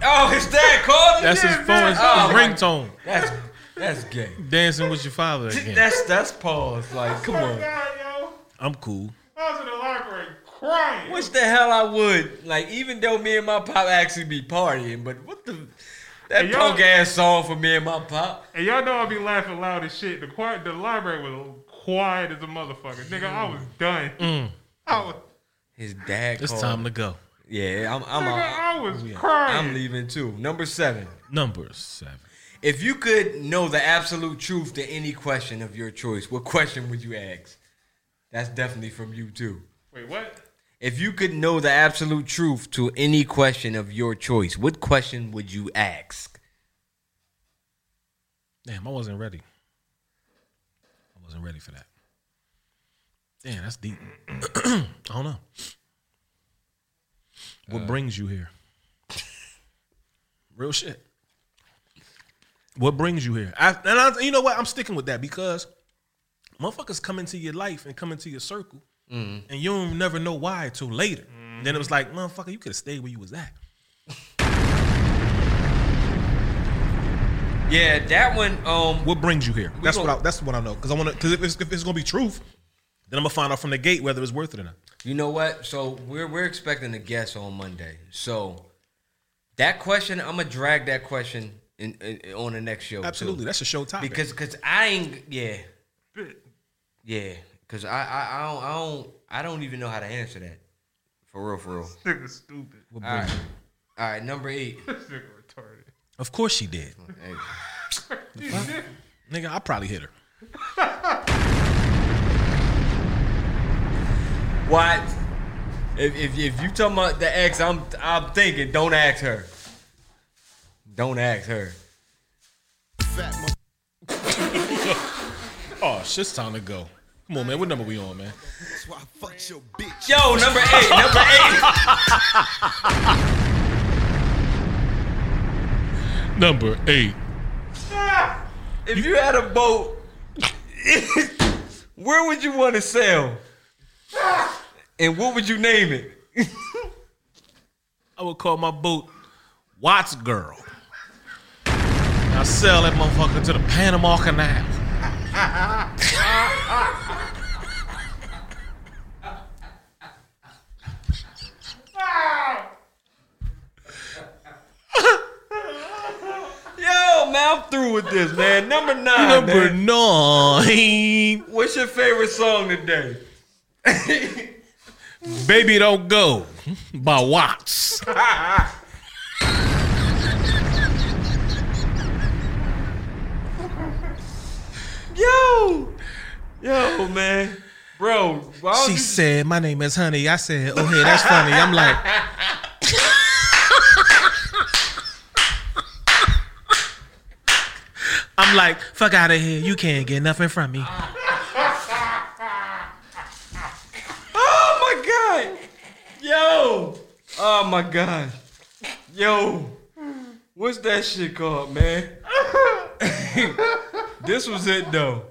Oh, his dad called him. That's his Yeah, phone. man. His Oh, my- ringtone. That's that's gay. Dancing with your father again. That's that's pause. Like, come on. God, yo. I'm cool. I was in the library crying. Which the hell I would like, even though me and my pop actually be partying, but what the that Hey, punk ass song for me and my pop. And y'all know I be laughing loud as shit. The quiet, the library was quiet as a motherfucker. Nigga, I was done. Mm. I was, His dad. It's called. time to go. Yeah, I'm. I'm. nigga, out. I was crying. I'm leaving too. Number seven. Number seven. If you could know the absolute truth to any question of your choice, what question would you ask? That's definitely from you too. Wait, what? If you could know the absolute truth to any question of your choice, what question would you ask? Damn, I wasn't ready. I wasn't ready for that. Damn, that's deep. <clears throat> I don't know. What uh, brings you here? <laughs> Real shit. What brings you here? I, and I, you know what? I'm sticking with that because motherfuckers come into your life and come into your circle, mm. and you don't never know why till later. Mm. Then it was like, motherfucker, you could have stayed where you was at. Yeah, that one. Um, What brings you here? That's gon- what I, that's what I know because I want to because if if it's gonna be truth, then I'm gonna find out from the gate whether it's worth it or not. You know what? So we're we're expecting a guest on Monday. So that question, I'm gonna drag that question in, in on the next show. too. Absolutely, that's a show topic. because because I ain't yeah yeah because I, I I don't I don't I don't even know how to answer that for real for real. Nigga stupid. What All brings right, you? all right. Number eight. This nigga retarded. Of course she did, Hey, <laughs> nigga. I probably hit her. <laughs> what? If, if if you talking about the ex, I'm I'm thinking. Don't ask her. Don't ask her. <laughs> Oh, shit's time to go. Come on, man. What number we on, man? Yo, number eight. Number eight. <laughs> Number eight. Ah, if you had a boat, <laughs> where would you want to sail? And what would you name it? I would call my boat Watts Girl. I sell that motherfucker to the Panama Canal. Yo, man, I'm through with this, man. Number nine. Number man. nine. What's your favorite song today? <laughs> Baby Don't Go by Watts. <laughs> Yo, yo, man, bro. She you- said, My name is Honey. I said, Oh, hey, that's funny. I'm like, <laughs> I'm like, fuck out of here. You can't get nothing from me. Oh my god, yo, oh my god, yo, what's that shit called, man? <laughs> this was it though.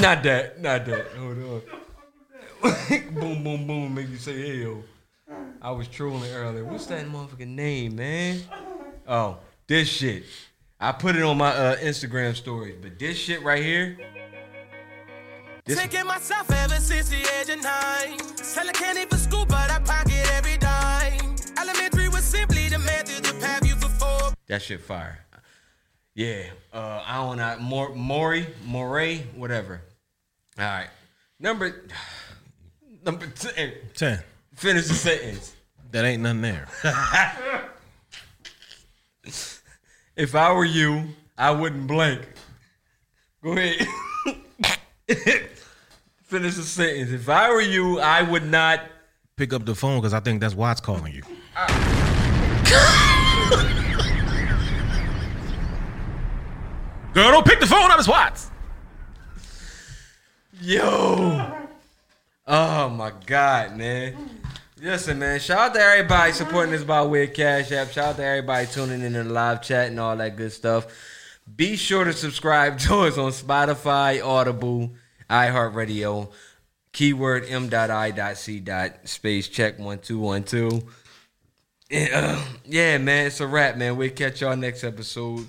Not that, not that. Hold on. <laughs> boom, boom, boom, make you say hey yo. I was trolling earlier. What's that motherfucking name, man? Oh, this shit. I put it on my uh, Instagram stories, but this shit right here. This Taking myself ever since the age of nine. That shit fire. Yeah. Uh, I don't know. Mor- Maury, Moray, whatever. All right. Number <sighs> number ten. Ten. Finish the sentence. That ain't nothing there. <laughs> if I were you, I wouldn't blink. Go ahead. <laughs> Finish the sentence. If I were you, I would not Pick up the phone because I think that's Watts calling you. <laughs> Girl, don't pick the phone up. It's Watts. Yo. Oh my God, man. Listen, man. Shout out to everybody supporting this by of Cash App. Shout out to everybody tuning in the live chat and all that good stuff. Be sure to subscribe <laughs> to us on Spotify, Audible, iHeartRadio. Keyword m.i.c. space check one two one two. Yeah, uh, yeah, man. It's a wrap, man. We'll catch y'all next episode.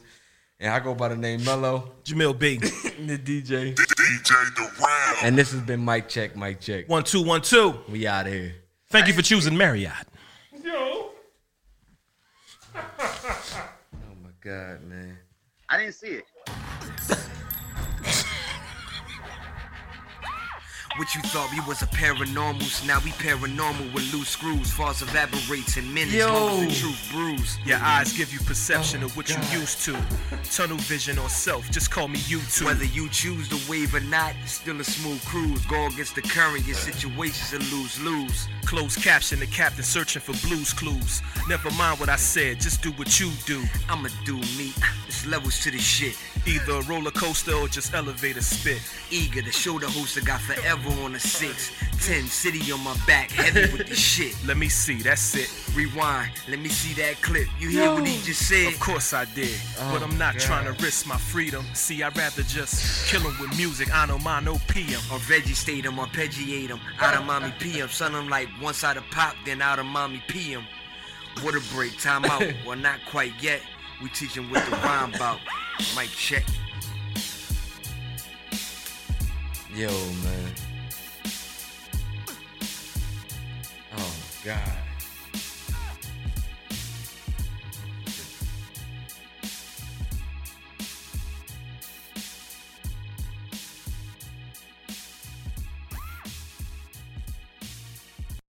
And I go by the name Mello. Jamil B. <laughs> the DJ. DJ The Ram. And this has been Mic Check, Mic Check. One, two, one, two. We out of here. Thank you for choosing Marriott. Yo. <laughs> Oh my God, man. I didn't see it. <laughs> What you thought we was a paranormal, so now we paranormal with loose screws. Falls evaporates in minutes, Yo. the truth brews. Your eyes give you perception of what God. you oh, used to. Tunnel vision or self, just call me YouTube. Whether you choose the wave or not, it's still a smooth cruise. Go against the current, your situation's a lose-lose. Closed caption, the captain searching for blues clues. Never mind what I said, just do what you do. I'ma do me. Uh, it's levels to the shit. Either a roller coaster or just elevator spit. Eager to show the host I got forever on a six. Ten city on my back, heavy with the <laughs> shit. Let me see, that's it. Rewind, let me see that clip. You hear what he just said? Of course I did, oh, but I'm not God. trying to risk my freedom. See, I'd rather just kill 'em with music. I know mine, no PM. Or vegetate him, or arpeggiate him. Out of <laughs> mommy PM. Son, I'm like once out of pop, then out of mommy PM. Water break, time out. <laughs> well, not quite yet. We teach him what the rhyme about. Mic check. Yo, man. God.